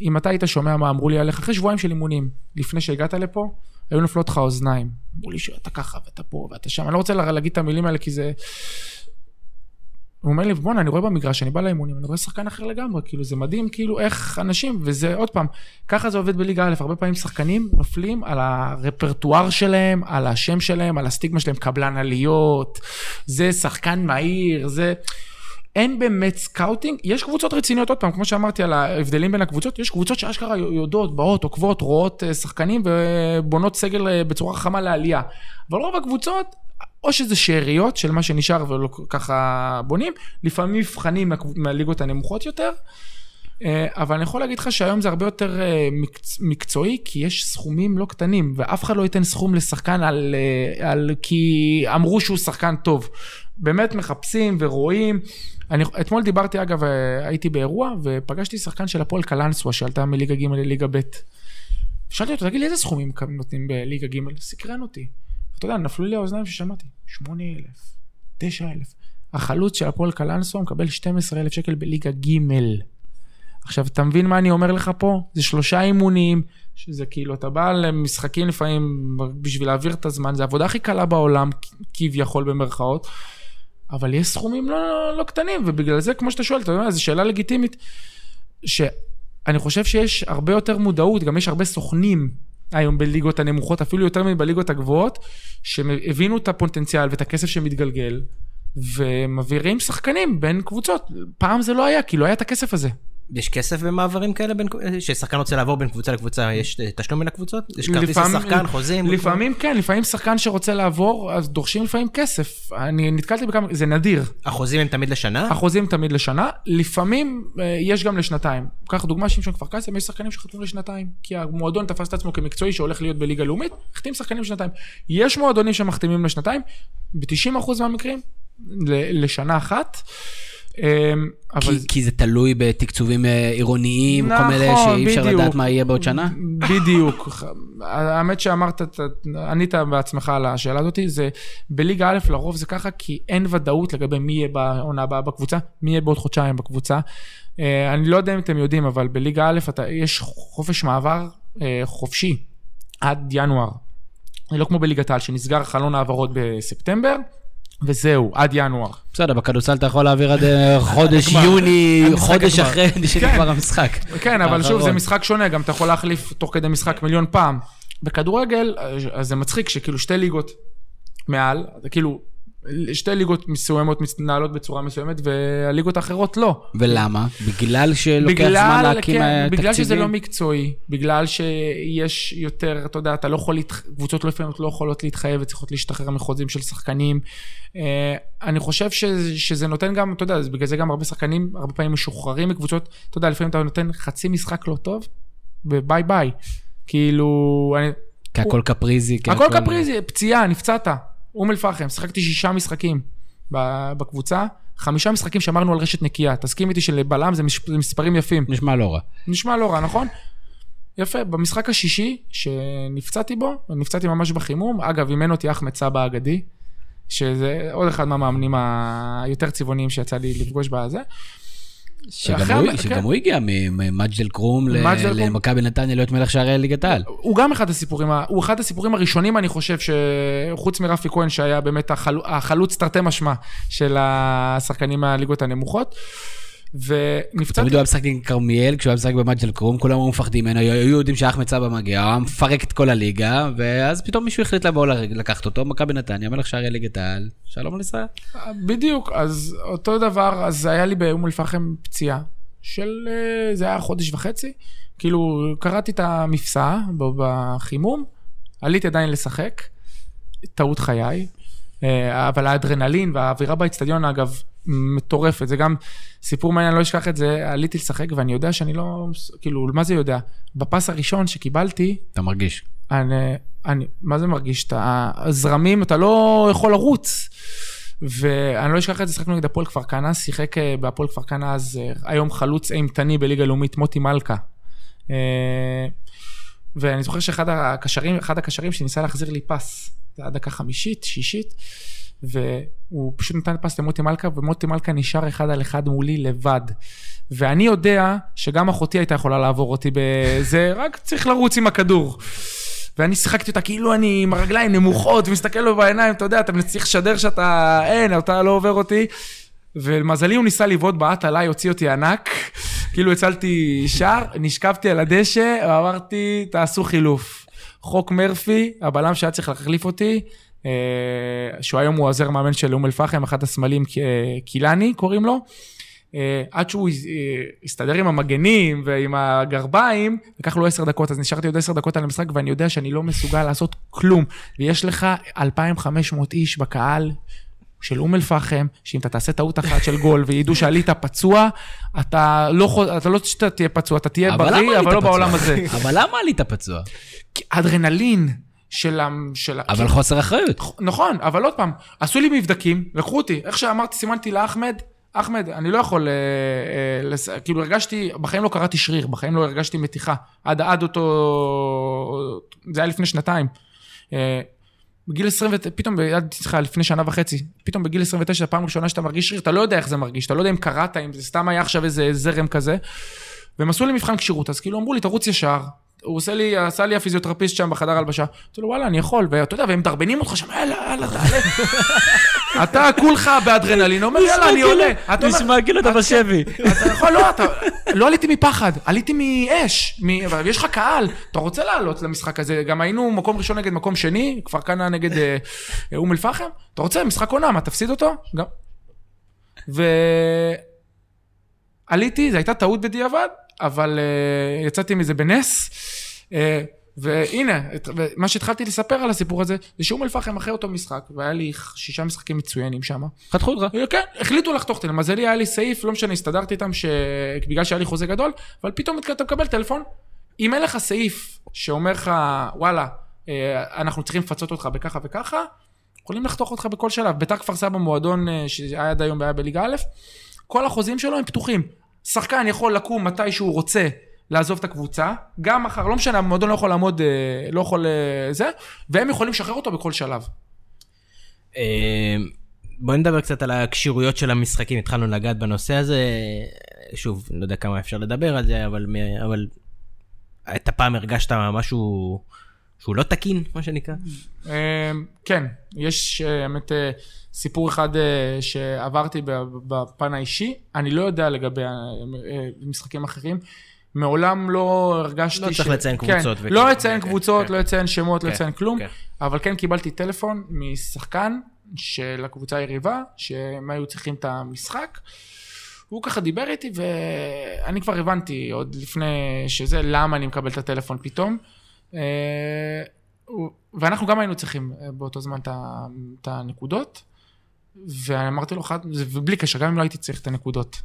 אם אתה היית שומע מה אמרו לי עליך, אחרי שבועיים של אימונים, לפני שהגעת לפה, היו נופלות לך אוזניים. אמרו לי שאתה ככה ואתה פה ואתה שם, אני לא רוצה להגיד את המילים האלה כי זה... הוא אומר לי, בואנה, אני רואה במגרש, אני בא לאימונים, אני רואה שחקן אחר לגמרי, כאילו, זה מדהים, כאילו, איך אנשים, וזה, עוד פעם, ככה זה עובד בליגה א', הרבה פעמים שחקנים נופלים על הרפרטואר שלהם, על השם שלהם, על הסטיגמה שלהם, קבלן עליות, זה שחקן מהיר, זה... אין באמת scouting, יש קבוצות רציניות, עוד פעם, כמו שאמרתי על ההבדלים בין הקבוצות, יש קבוצות שאשכרה יודעות, באות, עוקבות, רואות אה, שחקנים ובונות סגל אה, בצורה חכמה לעלייה. אבל רוב הקבוצות, או שזה שאריות של מה שנשאר ולא ככה בונים, לפעמים מבחנים מהליגות הנמוכות יותר. אה, אבל אני יכול להגיד לך שהיום זה הרבה יותר מקצ... מקצועי, כי יש סכומים לא קטנים, ואף אחד לא ייתן סכום לשחקן על, על... כי אמרו שהוא שחקן טוב. באמת מחפשים ורואים. אני, אתמול דיברתי, אגב, אה, הייתי באירוע, ופגשתי שחקן של הפועל קלנסווה, שעלתה מליגה ג' לליגה ב'. שאלתי אותו, תגיד לי, איזה סכומים נותנים בליגה ג'? סקרן אותי. אתה יודע, נפלו לי האוזניים ששמעתי, 8,000, 9,000. החלוץ של הפועל קלנסווה מקבל 12,000 שקל בליגה ג'. עכשיו, אתה מבין מה אני אומר לך פה? זה שלושה אימונים, שזה כאילו, אתה בא למשחקים לפעמים בשביל להעביר את הזמן, זה העבודה הכי קלה בעולם, כביכול במרכאות. אבל יש סכומים לא, לא קטנים, ובגלל זה, כמו שאתה שואל, אתה יודע, זו שאלה לגיטימית, שאני חושב שיש הרבה יותר מודעות, גם יש הרבה סוכנים היום בליגות הנמוכות, אפילו יותר מבליגות הגבוהות, שהבינו את הפוטנציאל ואת הכסף שמתגלגל, ומעבירים שחקנים בין קבוצות. פעם זה לא היה, כי לא היה את הכסף הזה. יש כסף במעברים כאלה, בין, ששחקן רוצה לעבור בין קבוצה לקבוצה, יש אה, תשלום בין הקבוצות? יש כרטיס לשחקן, חוזים? לפעמים כן, לפעמים שחקן שרוצה לעבור, אז דורשים לפעמים כסף. אני נתקלתי בכמה, זה נדיר. החוזים הם תמיד לשנה? החוזים הם תמיד לשנה, לפעמים אה, יש גם לשנתיים. קח דוגמה שמשון כפר קאסם, יש שחקנים שחתמו לשנתיים. כי המועדון תפס את עצמו כמקצועי שהולך להיות בליגה לאומית, החתים שחקנים לשנתיים. יש מועדונים שמחתימים לשנתיים, ב-90% מהמקרים, לשנה אחת. אמ, אבל... כי, כי זה תלוי בתקצובים אה, עירוניים, נכון, כל מיני שאי אפשר לדעת מה יהיה בעוד שנה? בדיוק. האמת שאמרת, ענית בעצמך על השאלה הזאת, זה בליגה א' לרוב זה ככה, כי אין ודאות לגבי מי יהיה בעונה הבאה בקבוצה, מי יהיה בעוד חודשיים בקבוצה. אה, אני לא יודע אם אתם יודעים, אבל בליגה א' אתה, יש חופש מעבר אה, חופשי עד ינואר. לא כמו בליגת העל, שנסגר חלון העברות בספטמבר. וזהו, עד ינואר. בסדר, בכדורסל אתה יכול להעביר עד אה, חודש יוני, חודש אחרי שנגמר כן. המשחק. כן, אבל שוב, זה משחק שונה, גם אתה יכול להחליף תוך כדי משחק מיליון פעם. בכדורגל, אז אה, זה מצחיק שכאילו שתי ליגות מעל, כאילו, שתי ליגות מסוימות מתנהלות בצורה מסוימת, והליגות האחרות לא. ולמה? בגלל שלוקח בגלל, זמן להקים כן, תקציבים? בגלל שזה לא מקצועי, בגלל שיש יותר, אתה יודע, אתה לא יכול, קבוצות לא לפעמים לא יכולות להתחייב וצריכות להשתחרר מחוזים של שחקנים. אה, אני חושב שזה, שזה נותן גם, אתה יודע, בגלל זה גם הרבה שחקנים, הרבה פעמים משוחררים מקבוצות, אתה יודע, לפעמים אתה נותן חצי משחק לא טוב, וביי ביי. כאילו, אני... כי הכל קפריזי. הכל קפריזי, פציעה, נפצעת. אום אל-פחם, שיחקתי שישה משחקים בקבוצה, חמישה משחקים שמרנו על רשת נקייה. תסכים איתי שלבלם זה, מספרים יפים. נשמע לא רע. נשמע לא רע, נכון? יפה, במשחק השישי שנפצעתי בו, נפצעתי ממש בחימום, אגב, אימן אותי אחמד סבא האגדי, שזה עוד אחד מהמאמנים היותר צבעוניים שיצא לי לפגוש בזה. שגם, הוא, שגם כן. הוא הגיע ממג'דל קרום למכבי נתניה להיות מלך שערי ליגת העל. הוא גם אחד הסיפורים, הוא אחד הסיפורים הראשונים, אני חושב, שחוץ מרפי כהן, שהיה באמת החל, החלוץ תרתי משמע של השחקנים מהליגות הנמוכות. ונפצעתי. תמיד הוא היה משחק עם כרמיאל, כשהוא היה משחק במג'ל קרום, כולם היו מפחדים ממנו, היו יודעים שאחמד סבא מגיע, הוא היה מפרק את כל הליגה, ואז פתאום מישהו החליט לבוא לקחת אותו, מכבי נתניה, מלך שערי ליגת העל, שלום על ישראל. בדיוק, אז אותו דבר, אז היה לי באום אל-פחם פציעה של, אה, זה היה חודש וחצי, כאילו קראתי את המפסע בחימום, עליתי עדיין לשחק, טעות חיי, אה, אבל האדרנלין והאווירה באצטדיון, אגב, מטורפת. זה גם סיפור מעניין, אני לא אשכח את זה, עליתי לשחק ואני יודע שאני לא, כאילו, מה זה יודע? בפס הראשון שקיבלתי... אתה מרגיש. אני, אני, מה זה מרגיש? אתה, הזרמים, אתה לא יכול לרוץ. ואני לא אשכח את זה, שחקנו נגד הפועל כפר כנא, שיחק אה, בהפועל כפר כנא אז אה, היום חלוץ אימתני בליגה לאומית, מוטי מלכה. ואני זוכר שאחד הקשרים, אחד הקשרים שניסה להחזיר לי פס, זה היה דקה חמישית, שישית, והוא פשוט נתן פס למוטי מלכה, ומוטי מלכה נשאר אחד על אחד מולי לבד. ואני יודע שגם אחותי הייתה יכולה לעבור אותי בזה, רק צריך לרוץ עם הכדור. ואני שיחקתי אותה כאילו אני עם הרגליים נמוכות, ומסתכל לו בעיניים, אתה יודע, אתה צריך לשדר שאתה, אין, אתה לא עובר אותי. ולמזלי הוא ניסה לבעוט בעט עליי, הוציא אותי ענק. כאילו הצלתי שער, נשכבתי על הדשא, ואמרתי, תעשו חילוף. חוק מרפי, הבלם שהיה צריך להחליף אותי, שהוא היום הוא עוזר מאמן של אום אל-פחם, אחד הסמלים, קילני קוראים לו. אה, עד שהוא הסתדר עם המגנים ועם הגרביים, לקח לו עשר דקות, אז נשארתי עוד עשר דקות על המשחק, ואני יודע שאני לא מסוגל לעשות כלום. ויש לך 2,500 איש בקהל של אום אל-פחם, שאם אתה תעשה טעות אחת של גול וידעו שעלית פצוע, אתה לא, אתה לא שאתה תהיה פצוע, אתה תהיה בריא, אבל לא בעולם הזה. אבל למה עלית פצוע? אדרנלין. של ה... של... אבל חוסר אחריות. נכון, אבל עוד פעם, עשו לי מבדקים, לקחו אותי, איך שאמרתי, סימנתי לאחמד, אחמד, אני לא יכול, אה, אה, לס... כאילו הרגשתי, בחיים לא קראתי שריר, בחיים לא הרגשתי מתיחה, עד, עד אותו, זה היה לפני שנתיים. אה, בגיל 20, פתאום, סליחה, לפני שנה וחצי, פתאום בגיל 29, פעם ראשונה שאתה מרגיש שריר, אתה לא יודע איך זה מרגיש, אתה לא יודע אם קראת, אם זה סתם היה עכשיו איזה זרם כזה. והם עשו לי מבחן כשירות, אז כאילו אמרו לי, תרוץ ישר, הוא עושה לי, עשה לי הפיזיותרפיסט שם בחדר הלבשה. אמרתי לו, וואלה, אני יכול, ואתה יודע, והם מדרבנים אותך שם, יאללה, יאללה, תעלה. אתה כולך באדרנלין, אומר, יאללה, אני עולה. נשמע כאילו אתה בשבי. אתה יכול, לא, אתה, לא עליתי מפחד, עליתי מאש, יש לך קהל, אתה רוצה לעלות למשחק הזה, גם היינו מקום ראשון נגד מקום שני, כפר כנא נגד אה, אום אל-פחם, אתה רוצה, משחק עונה, מה, תפסיד אותו? גם. עליתי, זו הייתה טעות בדיעבד, אבל uh, יצאתי מזה בנס. Uh, והנה, מה שהתחלתי לספר על הסיפור הזה, זה שאום אל-פחם אחרי אותו משחק, והיה לי שישה משחקים מצוינים שם. חתכו אותך. כן, החליטו לחתוך אותי, למזלי היה לי סעיף, לא משנה, הסתדרתי איתם, ש... בגלל שהיה לי חוזה גדול, אבל פתאום אתה מקבל טלפון, אם אין לך סעיף שאומר לך, וואלה, אנחנו צריכים לפצות אותך בככה וככה, יכולים לחתוך אותך בכל שלב. ביתר כפר סבא מועדון שהיה עד היום בעיה בליגה א', כל החוזים שלו הם פתוחים. שחקן יכול לקום מתי שהוא רוצה לעזוב את הקבוצה, גם מחר, לא משנה, המועדון לא יכול לעמוד, אה, לא יכול אה, זה, והם יכולים לשחרר אותו בכל שלב. אה, בוא נדבר קצת על הכשירויות של המשחקים, התחלנו לגעת בנושא הזה, שוב, לא יודע כמה אפשר לדבר על זה, אבל, אבל את הפעם הרגשת משהו שהוא לא תקין, מה שנקרא? כן, יש האמת סיפור אחד שעברתי בפן האישי, אני לא יודע לגבי משחקים אחרים. מעולם לא הרגשתי לא ש... לא צריך לציין כן, קבוצות. כן, לא לציין כן, קבוצות, כן. לא לציין שמות, כן, לא לציין כלום, כן. אבל כן קיבלתי טלפון משחקן של הקבוצה היריבה, שהם היו צריכים את המשחק. הוא ככה דיבר איתי ואני כבר הבנתי עוד לפני שזה, למה אני מקבל את הטלפון פתאום. אה, ואנחנו גם היינו צריכים אה, באותו זמן את הנקודות. ואמרתי לו, ובלי קשר, גם אם לא הייתי צריך את הנקודות.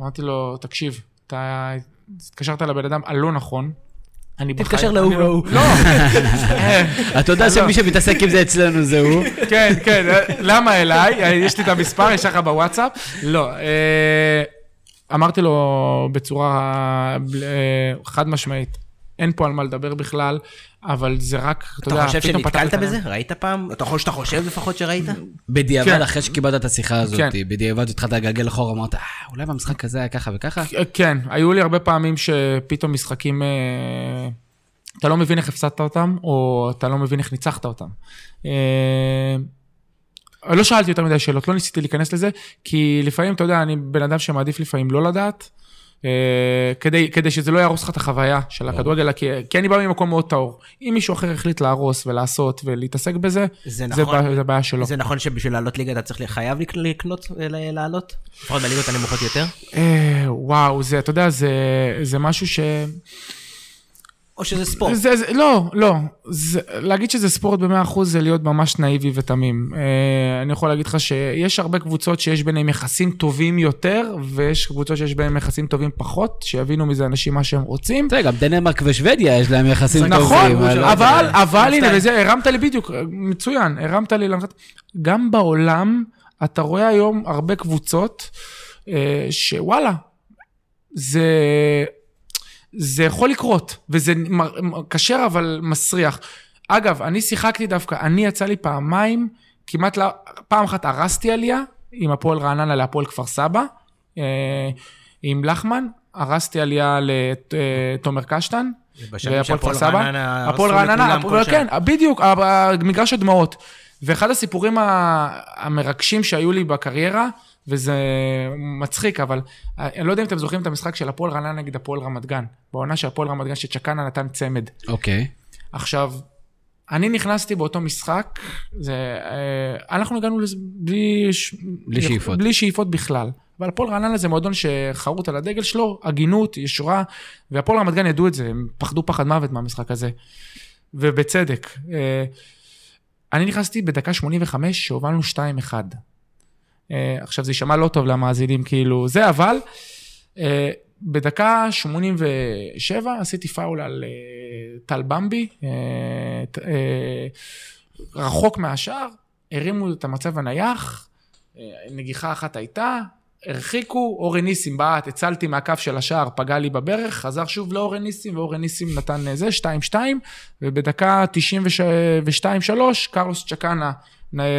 אמרתי לו, תקשיב, אתה התקשרת לבן אדם הלא נכון. תתקשר להוא והוא. לא. אתה יודע שמי שמתעסק עם זה אצלנו זה הוא. כן, כן, למה אליי? יש לי את המספר, יש לך בוואטסאפ? לא. אה, אמרתי לו בצורה אה, חד משמעית, אין פה על מה לדבר בכלל, אבל זה רק, אתה יודע, פתאום פתחת... אתה חושב שנתקלת בזה? ראית פעם? אתה חושב שאתה חושב לפחות שראית? בדיעבד, כן. אחרי שקיבלת את השיחה הזאת, כן. בדיעבד התחלת לגלגל אחורה, אמרת, אה, אולי במשחק הזה היה ככה וככה? כן, היו לי הרבה פעמים שפתאום משחקים, אה, אתה לא מבין איך הפסדת אותם, או אתה לא מבין איך ניצחת אותם. אה, לא שאלתי יותר מדי שאלות, לא ניסיתי להיכנס לזה, כי לפעמים, אתה יודע, אני בן אדם שמעדיף לפעמים לא לדעת. אה, כדי, כדי שזה לא יהרוס לך את החוויה של הכדורגל, כי, כי אני בא ממקום מאוד טהור. אם מישהו אחר החליט להרוס ולעשות ולהתעסק בזה, זה, נכון, זה, זה בעיה שלו. זה נכון שבשביל לעלות ליגה אתה צריך חייב לקנות, לעלות? לפחות בליגות הנמוכות יותר? אה, וואו, זה, אתה יודע, זה, זה משהו ש... או שזה ספורט? זה, זה, לא, לא. זה, להגיד שזה ספורט ב-100% זה להיות ממש נאיבי ותמים. אה, אני יכול להגיד לך שיש הרבה קבוצות שיש ביניהם יחסים טובים יותר, ויש קבוצות שיש ביניהם יחסים טובים פחות, שיבינו מזה אנשים מה שהם רוצים. תראה, גם דנמרק ושוודיה יש להם יחסים נכון, טובים. נכון, אבל, אבל, אבל הנה, וזה, הרמת לי בדיוק, מצוין, הרמת לי, גם בעולם, אתה רואה היום הרבה קבוצות, אה, שוואלה, זה... זה יכול לקרות, וזה כשר אבל מסריח. אגב, אני שיחקתי דווקא, אני יצא לי פעמיים, כמעט, לה, פעם אחת הרסתי עלייה עם הפועל רעננה להפועל כפר סבא, אה, עם לחמן, הרסתי עלייה לתומר קשטן, והפועל כפר סבא. הפועל רעננה, כן, בדיוק, מגרש הדמעות. ואחד הסיפורים המרגשים שהיו לי בקריירה, וזה מצחיק, אבל אני לא יודע אם אתם זוכרים את המשחק של הפועל רעננה נגד הפועל רמת גן. בעונה של הפועל רמת גן שצ'קנה נתן צמד. אוקיי. Okay. עכשיו, אני נכנסתי באותו משחק, זה, אה, אנחנו הגענו לזה בלי, בלי שאיפות. בלי שאיפות בכלל. אבל הפועל רעננה זה מועדון שחרוט על הדגל שלו, הגינות, ישורה, והפועל רמת גן ידעו את זה, הם פחדו פחד מוות מהמשחק הזה. ובצדק. אה, אני נכנסתי בדקה 85 שהובלנו 2-1. אה, עכשיו זה יישמע לא טוב למאזינים כאילו זה, אבל אה, בדקה 87 עשיתי פאול על אה, טל במבי, רחוק מהשאר, הרימו את המצב הנייח, נגיחה אחת הייתה, הרחיקו, אורן ניסים בעט, הצלתי מהקו של השער, פגע לי בברך, חזר שוב לאורן ניסים, ואורן ניסים נתן זה, 2-2, ובדקה 92-3, קרלוס צ'קנה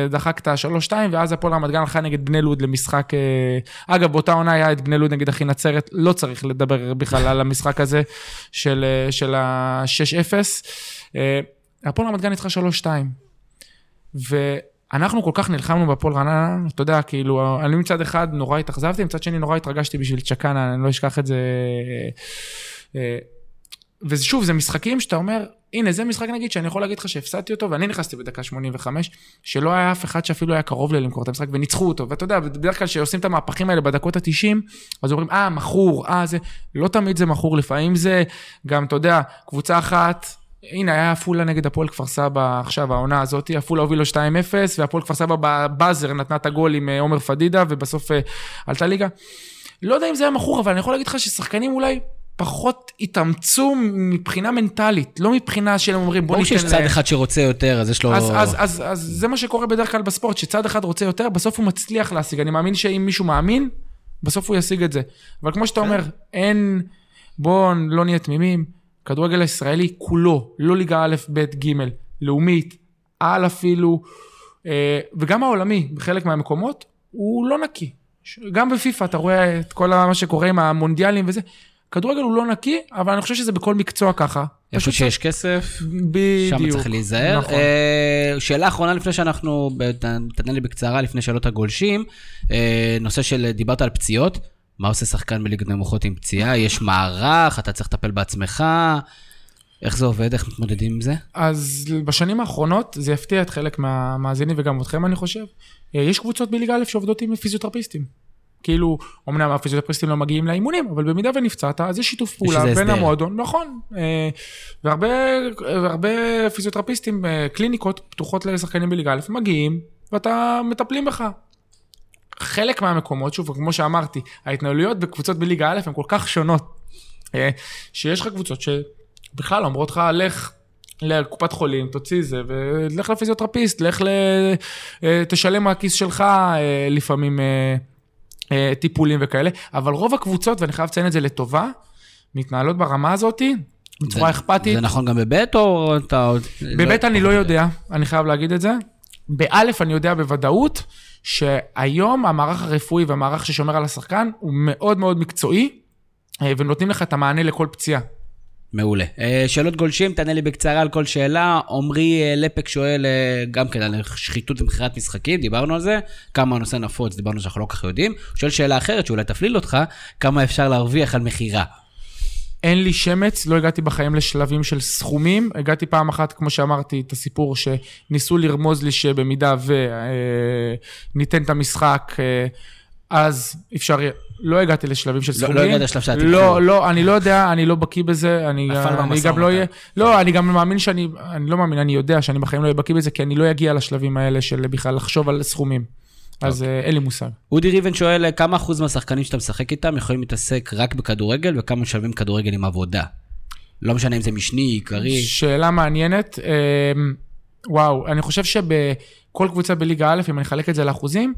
דחק את ה-3-2, ואז הפועל רמת גן הלכה נגד בני לוד למשחק... אה, אגב, באותה עונה היה את בני לוד נגד אחי נצרת, לא צריך לדבר בכלל על המשחק הזה של, אה, של ה-6-0. אה, הפועל רמת גן ניצחה 3-2. ואנחנו כל כך נלחמנו בהפועל רעננה, אתה יודע, כאילו, אני מצד אחד נורא התאכזבתי, מצד שני נורא התרגשתי בשביל צ'קאנה, אני לא אשכח את זה. ושוב, זה משחקים שאתה אומר, הנה, זה משחק נגיד שאני יכול להגיד לך שהפסדתי אותו, ואני נכנסתי בדקה 85, שלא היה אף אחד שאפילו היה קרוב למכור את המשחק, וניצחו אותו. ואתה יודע, בדרך כלל כשעושים את המהפכים האלה בדקות ה-90, אז אומרים, אה, מכור, אה, זה... לא תמיד זה מכור, לפעמים זה גם, אתה יודע, קבוצה אחת, הנה, היה עפולה נגד הפועל כפר סבא עכשיו, העונה הזאת, עפולה הובילו 2-0, והפועל כפר סבא בבאזר נתנה את הגול עם אה, עומר פדידה, ובסוף אה, עלתה ליגה. לא יודע אם זה היה מכור, אבל אני יכול להגיד לך ששחקנים אולי פחות התאמצו מבחינה מנטלית, לא מבחינה של אומרים בוא ניתן... ברור שיש צד אחד שרוצה יותר, אז יש לו... אז, אז, אז, אז זה מה שקורה בדרך כלל בספורט, שצד אחד רוצה יותר, בסוף הוא מצליח להשיג. אני מאמין שאם מישהו מאמין, בסוף הוא ישיג את זה. אבל כמו שאתה אומר, אין... בואו לא נהיה תמימים. כדורגל הישראלי כולו, לא ליגה א', ב', ג', לאומית, על אפילו, אה, וגם העולמי, בחלק מהמקומות, הוא לא נקי. גם בפיפ"א אתה רואה את כל מה שקורה עם המונדיאלים וזה. כדורגל הוא לא נקי, אבל אני חושב שזה בכל מקצוע ככה. איפה שיש כסף, בדיוק. שם צריך להיזהר. נכון. Uh, שאלה אחרונה לפני שאנחנו, תענה לי בקצרה לפני שאלות הגולשים, uh, נושא של, דיברת על פציעות, מה עושה שחקן בליגת נמוכות עם פציעה? יש מערך, אתה צריך לטפל בעצמך, איך זה עובד, איך מתמודדים עם זה? אז בשנים האחרונות, זה יפתיע את חלק מהמאזינים וגם אתכם, אני חושב. אה, יש קבוצות בליגה א' שעובדות עם פיזיותרפיסטים. כאילו, אמנם הפיזיותרפיסטים לא מגיעים לאימונים, אבל במידה ונפצעת, אז יש שיתוף פעולה בין הסדר. המועדון, נכון. אה, והרבה, והרבה פיזיותרפיסטים, אה, קליניקות פתוחות לשחקנים בליגה א', מגיעים, ואתה מטפלים בך. חלק מהמקומות, שוב, כמו שאמרתי, ההתנהלויות בקבוצות בליגה א' הן כל כך שונות, אה, שיש לך קבוצות שבכלל אומרות לך, לך לקופת חולים, תוציא זה, ולך לפיזיותרפיסט, לך ל... תשלם מהכיס שלך לפעמים. אה, טיפולים וכאלה, אבל רוב הקבוצות, ואני חייב לציין את זה לטובה, מתנהלות ברמה הזאתי, בצורה אכפתית. זה נכון גם בבית או אתה עוד... בבית לא... אני לא יודע, אני חייב להגיד את זה. באלף אני יודע בוודאות שהיום המערך הרפואי והמערך ששומר על השחקן הוא מאוד מאוד מקצועי, אה, ונותנים לך את המענה לכל פציעה. מעולה. אה, שאלות גולשים, תענה לי בקצרה על כל שאלה. עמרי אה, לפק שואל אה, גם כן על שחיתות ומכירת משחקים, דיברנו על זה. כמה הנושא נפוץ, דיברנו שאנחנו לא כל כך יודעים. הוא שואל שאלה אחרת, שאולי תפליל אותך, כמה אפשר להרוויח על מכירה. אין לי שמץ, לא הגעתי בחיים לשלבים של סכומים. הגעתי פעם אחת, כמו שאמרתי, את הסיפור שניסו לרמוז לי שבמידה וניתן את המשחק, אז אפשר לא הגעתי לשלבים של סכומים. לא, לא הגעת לשלב שאתה לא, לא, אני לא יודע, אני לא בקיא בזה, אני, אני גם לא אהיה, לא, אני גם מאמין שאני, אני לא מאמין, אני יודע שאני בחיים לא אהיה בקיא בזה, כי אני לא אגיע לשלבים האלה של בכלל לחשוב על סכומים. אז אוקיי. אין לי מושג. אודי ריבן שואל, כמה אחוז מהשחקנים שאתה משחק איתם יכולים להתעסק רק בכדורגל, וכמה משלבים כדורגל עם עבודה? לא משנה אם זה משני, עיקרי. שאלה מעניינת. אמ, וואו, אני חושב שבכל קבוצה בליגה א', אם אני אחלק את זה לאחוזים,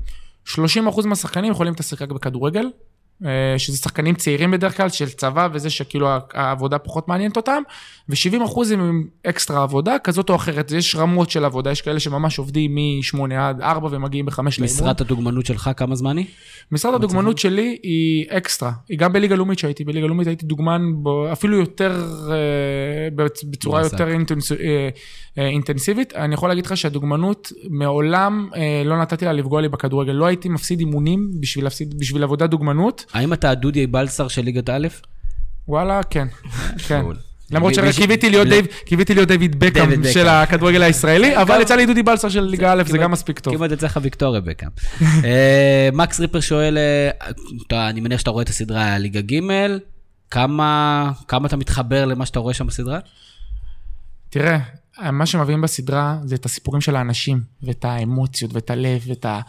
30% מהשחקנים יכולים להתעסק רק בכדורגל, אה, שזה שחקנים צעירים בדרך כלל, של צבא וזה שכאילו העבודה פחות מעניינת אותם, ו-70 אחוז הם אקסטרה עבודה כזאת או אחרת, יש רמות של עבודה, יש כאלה שממש עובדים מ-8 עד 4 ומגיעים ב-5 לאימון. משרת הדוגמנות שלך כמה זמן היא? משרת הדוגמנות שלי היא אקסטרה, היא גם בליגה לאומית שהייתי, בליגה לאומית הייתי דוגמן אפילו יותר, אה, בצורה יותר אה, אינטנסיבית. אני יכול להגיד לך שהדוגמנות מעולם לא נתתי לה לפגוע לי בכדורגל, לא הייתי מפסיד אימונים בשביל, בשביל עבודה דוגמנות. האם אתה הדודי בלסר של ליגת א'? וואלה, כן, כן. למרות שקיוויתי להיות דיוויד בקאם של הכדורגל הישראלי, אבל יצא לי דודי בלסר של ליגה א', זה גם מספיק טוב. כמעט יצא לך ויקטוריה בקאם. אה, מקס ריפר שואל, אה, אני מניח שאתה רואה את הסדרה ליגה ג', כמה אתה מתחבר למה שאתה רואה שם בסדרה? תראה, מה שמביאים בסדרה זה את הסיפורים של האנשים, ואת האמוציות, ואת הלב, ואת ה...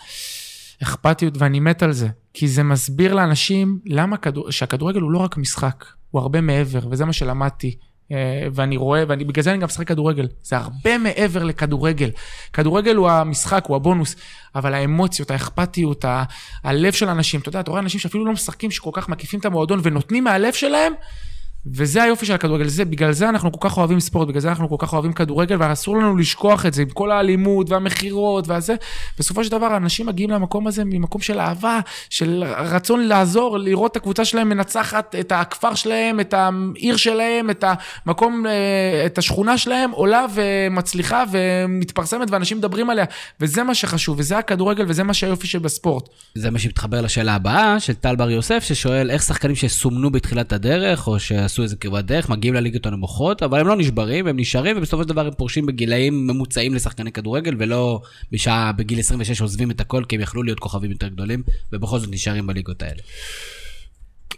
אכפתיות, ואני מת על זה. כי זה מסביר לאנשים למה כדור... שהכדורגל הוא לא רק משחק, הוא הרבה מעבר, וזה מה שלמדתי. אה, ואני רואה, ובגלל זה אני גם משחק כדורגל. זה הרבה מעבר לכדורגל. כדורגל הוא המשחק, הוא הבונוס, אבל האמוציות, האכפתיות, ה... הלב של אנשים, אתה יודע, אתה רואה אנשים שאפילו לא משחקים, שכל כך מקיפים את המועדון ונותנים מהלב שלהם, וזה היופי של הכדורגל, זה, בגלל זה אנחנו כל כך אוהבים ספורט, בגלל זה אנחנו כל כך אוהבים כדורגל, ואסור לנו לשכוח את זה עם כל האלימות והמכירות והזה. בסופו של דבר, אנשים מגיעים למקום הזה ממקום של אהבה, של רצון לעזור, לראות את הקבוצה שלהם מנצחת את הכפר שלהם, את העיר שלהם, את המקום, אה, את השכונה שלהם, עולה ומצליחה ומתפרסמת ואנשים מדברים עליה. וזה מה שחשוב, וזה הכדורגל וזה מה שהיופי שבספורט. זה מה שמתחבר לשאלה הבאה, של טל בר יוסף, ששואל איך שחקנים שסומנו בתחילת הדרך, או ש... עשו איזה כברת דרך, מגיעים לליגות הנמוכות, אבל הם לא נשברים, הם נשארים, ובסופו של דבר הם פורשים בגילאים ממוצעים לשחקני כדורגל, ולא בשעה, בגיל 26 עוזבים את הכל, כי הם יכלו להיות כוכבים יותר גדולים, ובכל זאת נשארים בליגות האלה.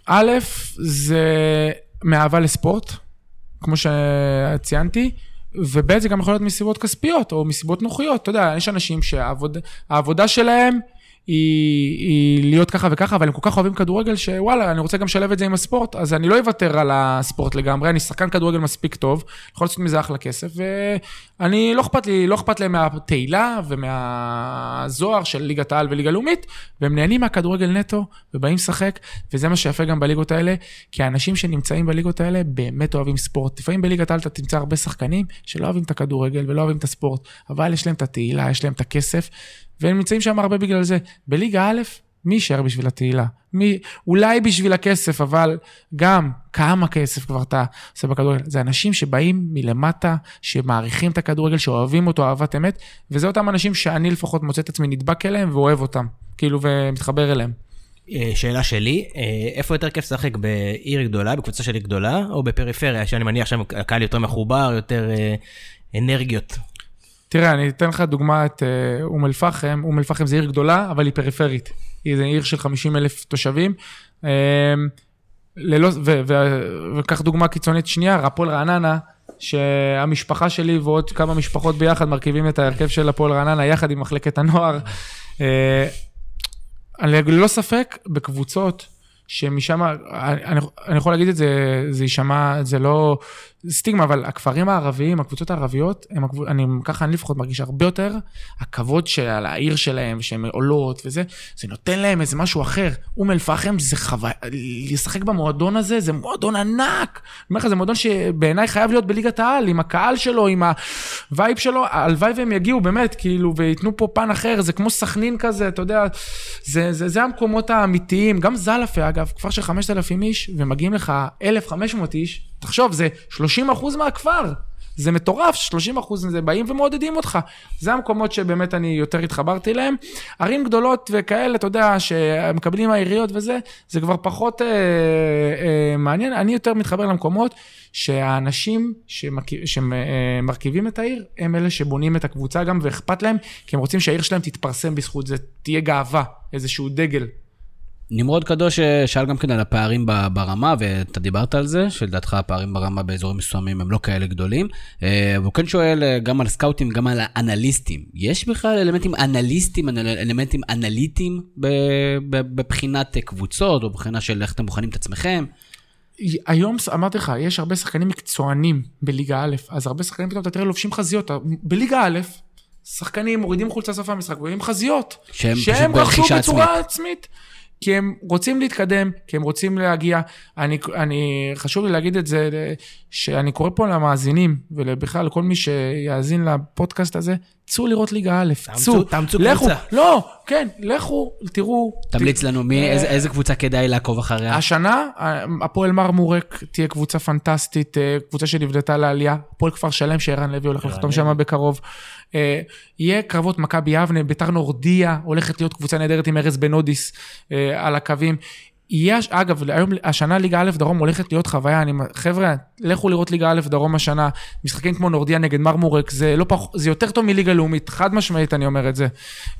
א', זה מאהבה לספורט, כמו שציינתי, וב' זה גם יכול להיות מסיבות כספיות או מסיבות נוחיות. אתה יודע, יש אנשים שהעבודה שלהם היא, היא להיות ככה וככה, אבל הם כל כך אוהבים כדורגל, שוואלה, אני רוצה גם לשלב את זה עם הספורט, אז אני לא אוותר על הספורט לגמרי, אני שחקן כדורגל מספיק טוב, יכול לעשות מזה אחלה כסף, ואני, לא אכפת לי, לא אכפת להם מהתהילה ומהזוהר של ליגת העל וליגה לאומית, והם נהנים מהכדורגל נטו, ובאים לשחק, וזה מה שיפה גם בליגות האלה, כי האנשים שנמצאים בליגות האלה באמת אוהבים ספורט. לפעמים בליגת העל אתה תמצא הרבה שחקנים שלא אוהבים את הכדורגל ולא אוהבים את הספורט, אבל יש להם את התהילה, יש להם את הכסף, והם נמצאים שם הרבה בגלל זה. בליגה א', מי יישאר בשביל התהילה? מי, אולי בשביל הכסף, אבל גם כמה כסף כבר אתה עושה בכדורגל. זה אנשים שבאים מלמטה, שמעריכים את הכדורגל, שאוהבים אותו אהבת אמת, וזה אותם אנשים שאני לפחות מוצא את עצמי נדבק אליהם ואוהב אותם, כאילו, ומתחבר אליהם. אה, שאלה שלי, אה, איפה יותר כיף לשחק בעיר גדולה, בקבוצה של עיר גדולה, או בפריפריה, שאני מניח שם הקהל יותר מחובר, יותר אה, אנרגיות? תראה, אני אתן לך דוגמא את אה, אום אל-פחם. אום אל-פחם זה עיר גדולה, אבל היא פריפרית. היא עיר של 50 אלף תושבים. אה, ללא, וקח דוגמה קיצונית שנייה, הפועל רעננה, שהמשפחה שלי ועוד כמה משפחות ביחד מרכיבים את ההרכב של הפועל רעננה יחד עם מחלקת הנוער. אה, ללא ספק, בקבוצות שמשם, אני, אני יכול להגיד את זה, זה יישמע, זה לא סטיגמה, אבל הכפרים הערביים, הקבוצות הערביות, הם, אני ככה אני לפחות מרגיש הרבה יותר, הכבוד של העיר שלהם, שהן עולות וזה, זה נותן להם איזה משהו אחר. אום אל-פחם זה חוויה, לשחק במועדון הזה, זה מועדון ענק. אני אומר לך, זה מועדון שבעיניי חייב להיות בליגת העל, עם הקהל שלו, עם ה vibe שלו, הלוואי והם יגיעו באמת, כאילו, וייתנו פה פן אחר, זה כמו סכנין כזה, אתה יודע, זה, זה, זה המקומות האמיתיים, גם זלפה אגב, כפר של 5,000 איש, ומגיעים לך 1,500 איש, תחשוב, זה 30 אחוז מהכפר. זה מטורף, 30 אחוז מזה באים ומעודדים אותך. זה המקומות שבאמת אני יותר התחברתי אליהם. ערים גדולות וכאלה, אתה יודע, שמקבלים העיריות וזה, זה כבר פחות אה, אה, מעניין. אני יותר מתחבר למקומות שהאנשים שמרכיבים את העיר, הם אלה שבונים את הקבוצה גם, ואכפת להם, כי הם רוצים שהעיר שלהם תתפרסם בזכות זה, תהיה גאווה, איזשהו דגל. נמרוד קדוש אה, שאל גם כן על הפערים ברמה, ואתה דיברת על זה, שלדעתך הפערים ברמה באזורים מסוימים הם לא כאלה גדולים. אה, והוא כן שואל אה, גם על סקאוטים, גם על האנליסטים. יש בכלל אלמנטים אנליסטים, אלמנטים אנליטיים בבחינת קבוצות, או בבחינה של איך אתם בוחנים את עצמכם? היום אמרתי לך, יש הרבה שחקנים מקצוענים בליגה א', אז הרבה שחקנים פתאום אתה תראה לובשים חזיות. בליגה א', שחקנים מורידים חולצה סוף המשחק, ורואים חזיות. שהם, שהם רכשו בצורה עצמית. כי הם רוצים להתקדם, כי הם רוצים להגיע. אני, אני, חשוב לי להגיד את זה, שאני קורא פה למאזינים, ובכלל לכל מי שיאזין לפודקאסט הזה, צאו לראות ליגה א', צאו, תאמצו קבוצה. לא, כן, לכו, תראו. תמליץ לנו, מי, אה, איזה, איזה קבוצה כדאי לעקוב אחריה? השנה, הפועל מרמורק תהיה קבוצה פנטסטית, אה, קבוצה שנבדתה לעלייה, הפועל כפר שלם, שערן לוי הולך לחתום שם בקרוב. אה, יהיה קרבות מכבי יבנה, ביתר נורדיה, הולכת להיות קבוצה נהדרת עם ארז בנודיס על הקווים. יהיה, אגב, היום, השנה ליגה א' דרום הולכת להיות חוויה, אני, חבר'ה, לכו לראות ליגה א' דרום השנה, משחקים כמו נורדיה נגד מרמורק, זה לא פח, זה יותר טוב מליגה לאומית, חד משמעית אני אומר את זה.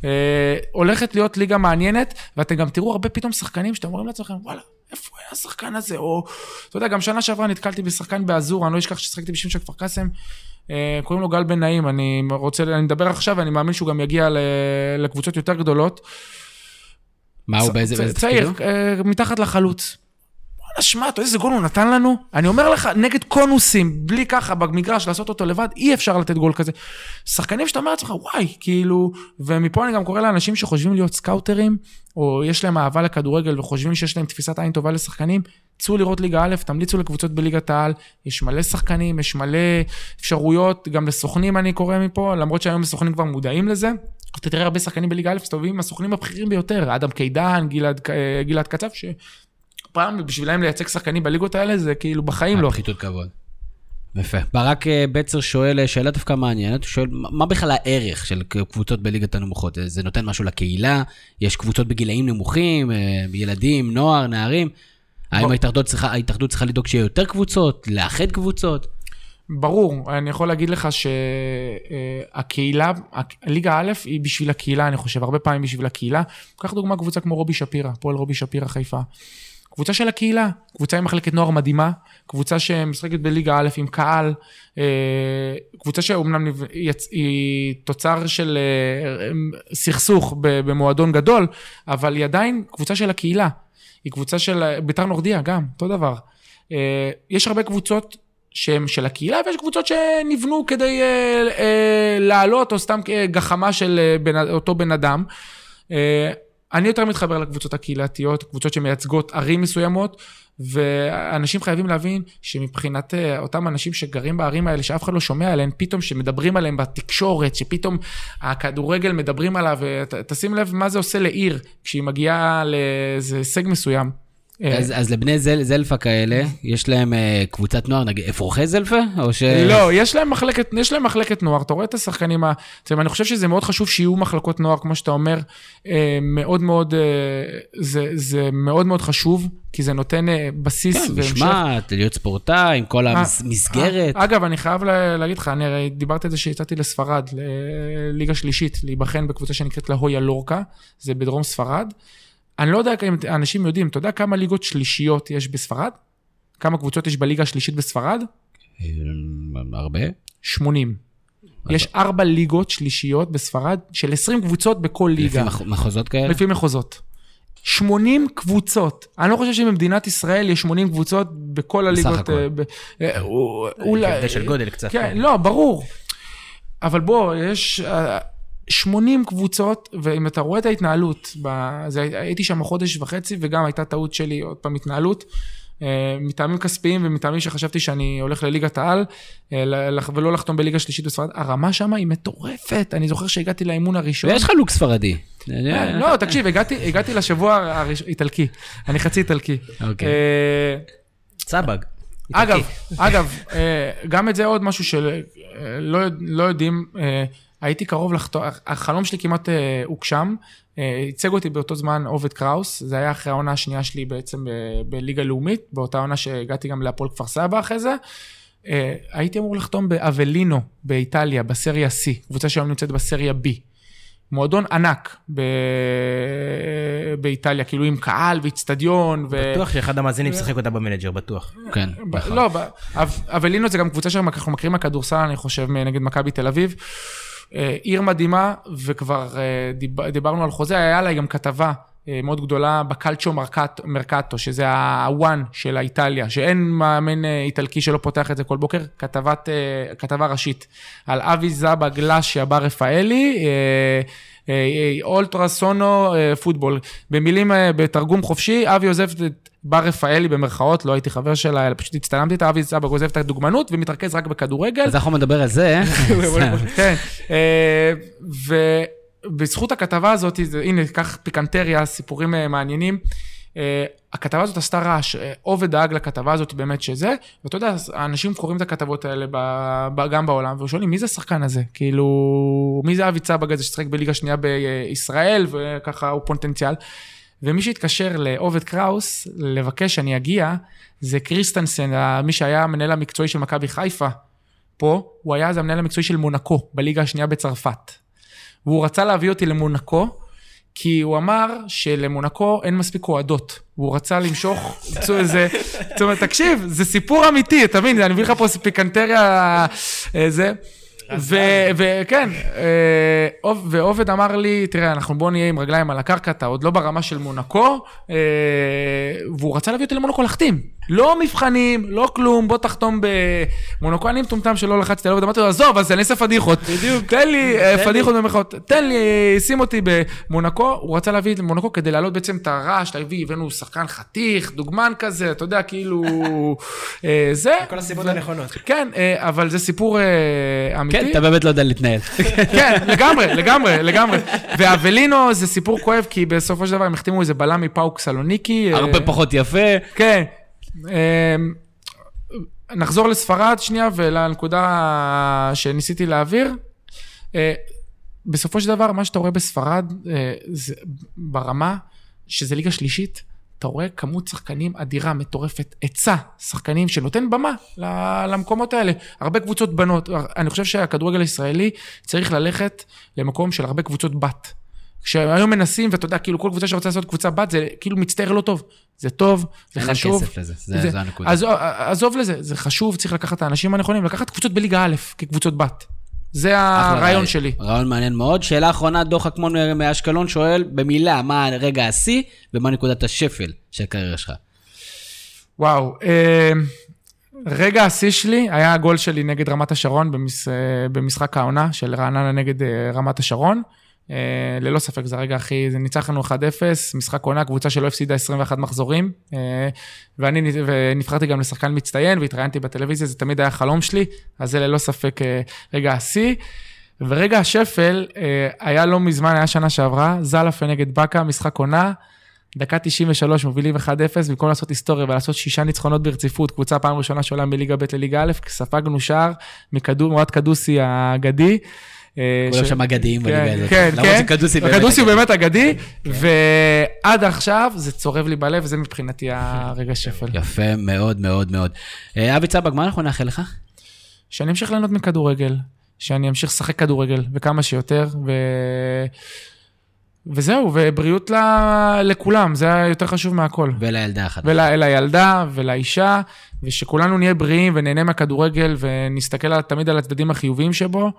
אה, הולכת להיות ליגה מעניינת, ואתם גם תראו הרבה פתאום שחקנים שאתם אומרים לעצמכם, וואלה, איפה היה השחקן הזה? או, אתה יודע, גם שנה שעברה נתקלתי בשחקן באזור, אני לא אשכח ששחקתי בשם של כפר קאסם, אה, קוראים לו גל בן נעים, אני רוצה, אני מדבר עכשיו, ואני מאמין שהוא גם יגיע לקבוצות יותר גדולות. מה הוא, באיזה תפקיד? צעיר, אה, מתחת לחלוץ. שמע, אתה יודע איזה גול הוא נתן לנו? אני אומר לך, נגד קונוסים, בלי ככה במגרש, לעשות אותו לבד, אי אפשר לתת גול כזה. שחקנים שאתה אומר לעצמך, וואי, כאילו, ומפה אני גם קורא לאנשים שחושבים להיות סקאוטרים, או יש להם אהבה לכדורגל וחושבים שיש להם תפיסת עין טובה לשחקנים, צאו לראות ליגה א', תמליצו לקבוצות בליגת העל, יש מלא שחקנים, יש מלא אפשרויות, גם לסוכנים אני קורא מפה, למרות שהיום הסוכנים כבר מודעים לזה. אתה תראה הרבה שחקנים בליגה א', מסתובבים עם הסוכנים הבכירים ביותר, אדם קידן, גלעד, גלעד קצב, שפעם בשבילם לייצג שחקנים בליגות האלה זה כאילו בחיים לא. פחיתות כבוד. יפה. ברק אה, בצר שואל אה, שאלה דווקא מעניינת, הוא שואל, מה בכלל הערך של קבוצות בליגת הנמוכות? זה נותן משהו לקהילה? יש קבוצות בגילאים נמוכים, אה, ילדים, נוער, נערים? האם ההתאחדות צריכה, ההתאחדות צריכה לדאוג שיהיו יותר קבוצות, לאחד קבוצות? ברור, אני יכול להגיד לך שהקהילה, ליגה א' היא בשביל הקהילה, אני חושב, הרבה פעמים בשביל הקהילה. קח דוגמה קבוצה כמו רובי שפירא, פועל רובי שפירא חיפה. קבוצה של הקהילה, קבוצה עם מחלקת נוער מדהימה, קבוצה שמשחקת בליגה א' עם קהל, אה, קבוצה שאומנם היא תוצר של אה, סכסוך במועדון גדול, אבל היא עדיין קבוצה של הקהילה. היא קבוצה של ביתר נורדיה גם, אותו דבר. אה, יש הרבה קבוצות שהן של הקהילה, ויש קבוצות שנבנו כדי לעלות, או סתם גחמה של אותו בן אדם. אני יותר מתחבר לקבוצות הקהילתיות, קבוצות שמייצגות ערים מסוימות, ואנשים חייבים להבין שמבחינת אה, אותם אנשים שגרים בערים האלה, שאף אחד לא שומע עליהם, פתאום שמדברים עליהם בתקשורת, שפתאום הכדורגל מדברים עליו, ותשים לב מה זה עושה לעיר כשהיא מגיעה לאיזה הישג מסוים. אה, אז, אז לבני זל, זלפה כאלה, יש להם uh, קבוצת נוער, נגיד, אפרוחי זלפה? או ש... לא, יש להם מחלקת, יש להם מחלקת נוער, אתה רואה את השחקנים, ה... אני חושב שזה מאוד חשוב שיהיו מחלקות נוער, כמו שאתה אומר, uh, מאוד מאוד, uh, זה, זה מאוד מאוד חשוב, כי זה נותן uh, בסיס כן. משמעת, להיות ספורטאי, עם כל המסגרת. אגב, אני חייב להגיד לך, אני הרי דיברתי על זה שיצאתי לספרד, לליגה שלישית, להיבחן בקבוצה שנקראת לה הויה לורקה, זה בדרום ספרד. אני לא יודע אם אנשים יודעים, אתה יודע כמה ליגות שלישיות יש בספרד? כמה קבוצות יש בליגה השלישית בספרד? אה, הרבה. 80. יש ארבע ליגות שלישיות בספרד של 20 קבוצות בכל ליגה. לפי מחוזות כאלה? לפי מחוזות. 80 קבוצות. אני לא חושב שבמדינת ישראל יש 80 קבוצות בכל הליגות. בסך הכל. אה, אולי... הבדל של גודל קצת. כן, כן, לא, ברור. אבל בוא, יש... אה, 80 קבוצות, ואם אתה רואה את ההתנהלות, בזה, הייתי שם חודש וחצי, וגם הייתה טעות שלי, עוד פעם, התנהלות. אה, מטעמים כספיים ומטעמים שחשבתי שאני הולך לליגת העל אה, ולא לחתום בליגה שלישית בספרד, הרמה שם היא מטורפת, אני זוכר שהגעתי לאימון הראשון. ויש לך לוק ספרדי. אה, לא, תקשיב, הגעתי לשבוע האיטלקי, אני חצי איטלקי. אוקיי. צבג. אגב, אגב, גם את זה עוד משהו שלא לא יודעים, הייתי קרוב לחתום, החלום שלי כמעט אה, הוגשם. אה, ייצג אותי באותו זמן עובד קראוס, זה היה אחרי העונה השנייה שלי בעצם אה, בליגה לאומית, באותה עונה שהגעתי גם להפועל כפר סבא אחרי זה. הייתי אמור לחתום באבלינו באיטליה, בסריה C, קבוצה שהיום נמצאת בסריה B. מועדון ענק ב... באיטליה, כאילו עם קהל ואיצטדיון. ו... בטוח שאחד המאזינים שיחק אותה במנג'ר, בטוח. כן, נכון. לא, אבלינו זה גם קבוצה שאנחנו מכירים מהכדורסל, אני חושב, נגד מכבי תל אביב. אה, עיר מדהימה, וכבר אה, דיבר, דיברנו על חוזה, היה לה גם כתבה אה, מאוד גדולה בקלצ'ו מרקט, מרקטו, שזה הוואן של האיטליה, שאין מאמן איטלקי שלא פותח את זה כל בוקר, כתבת, כתבה ראשית על אבי זאבה גלאשיה בר רפאלי, אולטרה סונו פוטבול. במילים, בתרגום חופשי, אבי עוזב את בר רפאלי במרכאות, לא הייתי חבר שלה, אלא פשוט הצטלמתי את אבי סבג, עוזב את הדוגמנות ומתרכז רק בכדורגל. אז אנחנו מדבר על זה. כן, אה, ובזכות הכתבה הזאת, הנה, קח פיקנטריה, סיפורים אה, מעניינים. אה, הכתבה הזאת עשתה רעש, עובד דאג לכתבה הזאת באמת שזה, ואתה יודע, האנשים קוראים את הכתבות האלה גם בעולם, ושואלים, מי זה השחקן הזה? כאילו, מי זה אבי צבאג הזה ששחק בליגה שנייה בישראל, וככה הוא פוטנציאל. ומי שהתקשר לעובד קראוס לבקש שאני אגיע, זה קריסטנסן, מי שהיה המנהל המקצועי של מכבי חיפה פה, הוא היה אז המנהל המקצועי של מונקו, בליגה השנייה בצרפת. והוא רצה להביא אותי למונקו, כי הוא אמר שלמונקו אין מספיק אוהדות. והוא רצה למשוך, איזה, זאת אומרת, תקשיב, זה סיפור אמיתי, אתה מבין? אני מביא לך פה פיקנטריה, אה, זה. וכן, אה, ועובד אמר לי, תראה, אנחנו בוא נהיה עם רגליים על הקרקע, אתה עוד לא ברמה של מונקו, אה, והוא רצה להביא אותי למונקו להחתים. לא מבחנים, לא כלום, בוא תחתום במונקו. אני מטומטם שלא לחצתי עליו, אמרתי לו, עזוב, אז אני אעשה פדיחות. בדיוק. תן לי אה, פדיחות במרכאות, תן לי, שים אותי במונקו. הוא רצה להביא את מונקו כדי להעלות בעצם את הרעש, להביא, הבאנו שחקן חתיך, דוגמן כזה, אתה יודע, כאילו, זה. כל הסיבות הנכונות. כן, אבל זה סיפור אמיתי. כן, אתה באמת לא יודע להתנהל. כן, לגמרי, לגמרי, לגמרי. ואבלינו זה סיפור כואב, כי בסופו של דבר הם החתימו איזה בלם מפאוק סלוניקי. הרבה פחות יפה. כן. אמ, נחזור לספרד שנייה ולנקודה שניסיתי להעביר. אה, בסופו של דבר, מה שאתה רואה בספרד, אה, זה ברמה שזה ליגה שלישית, אתה רואה כמות שחקנים אדירה, מטורפת, היצע, שחקנים שנותן במה למקומות האלה. הרבה קבוצות בנות, אני חושב שהכדורגל הישראלי צריך ללכת למקום של הרבה קבוצות בת. כשהיום מנסים, ואתה יודע, כאילו כל קבוצה שרוצה לעשות קבוצה בת, זה כאילו מצטער לא טוב. זה טוב, זה חשוב. אין כסף לזה, זה, זה, זה הנקודה. עזוב, עזוב לזה, זה חשוב, צריך לקחת את האנשים הנכונים, לקחת קבוצות בליגה א' כקבוצות בת. זה הרעיון שלי. רעיון מעניין מאוד. שאלה אחרונה, דוח אקמון מאשקלון שואל במילה, מה רגע השיא ומה נקודת השפל של הקריירה שלך? וואו, אה, רגע השיא שלי היה הגול שלי נגד רמת השרון במש, אה, במשחק העונה של רעננה נגד אה, רמת השרון. אה, ללא ספק, זה הרגע הכי, זה ניצח לנו 1-0, משחק עונה, קבוצה שלא הפסידה 21 מחזורים, אה, ואני ונבחרתי גם לשחקן מצטיין והתראיינתי בטלוויזיה, זה תמיד היה חלום שלי, אז זה ללא ספק אה, רגע השיא. ורגע השפל היה לא מזמן, היה שנה שעברה, זלאפה נגד באקה, משחק עונה, דקה 93, מובילים 1-0, במקום לעשות היסטוריה ולעשות שישה ניצחונות ברציפות, קבוצה פעם ראשונה שעולה מליגה ב' לליגה א', ספגנו שער מכדור, מורד קדוסי האגדי. אה, כולם שם אגדיים בליגה כן, הזאת. כן, כן, קדוסי הוא באמת אגדי, ועד עכשיו זה צורב לי בלב, וזה מבחינתי הרגע שפל. יפה מאוד מאוד מאוד. אה, אבי צבק, מה אנחנו נאחל לך? שאני אמשיך ליהנות מכדורגל, שאני אמשיך לשחק כדורגל, וכמה שיותר, ו... וזהו, ובריאות ל... לכולם, זה יותר חשוב מהכל. ולילדה אחת. ולילדה ולאישה, ושכולנו נהיה בריאים ונהנה מהכדורגל ונסתכל תמיד על הצדדים החיוביים שבו,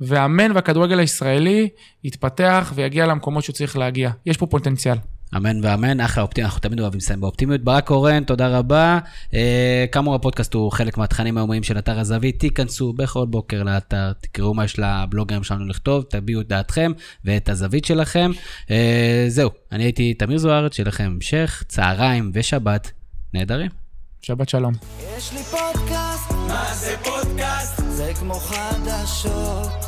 והאמן והכדורגל הישראלי יתפתח ויגיע למקומות שהוא צריך להגיע. יש פה פוטנציאל. אמן ואמן, אחלה אופטימיות, אנחנו תמיד אוהבים לסיים באופטימיות. ברק קורן, תודה רבה. אה, כאמור, הפודקאסט הוא חלק מהתכנים היומיים של אתר הזווית. תיכנסו בכל בוקר לאתר, תקראו מה יש לבלוגרים שלנו לכתוב, תביעו את דעתכם ואת הזווית שלכם. אה, זהו, אני הייתי תמיר זוארץ, שיהיה לכם המשך, צהריים ושבת נהדרים. שבת שלום. יש לי פודקאסט, מה זה פודקאסט? זה כמו חדשות.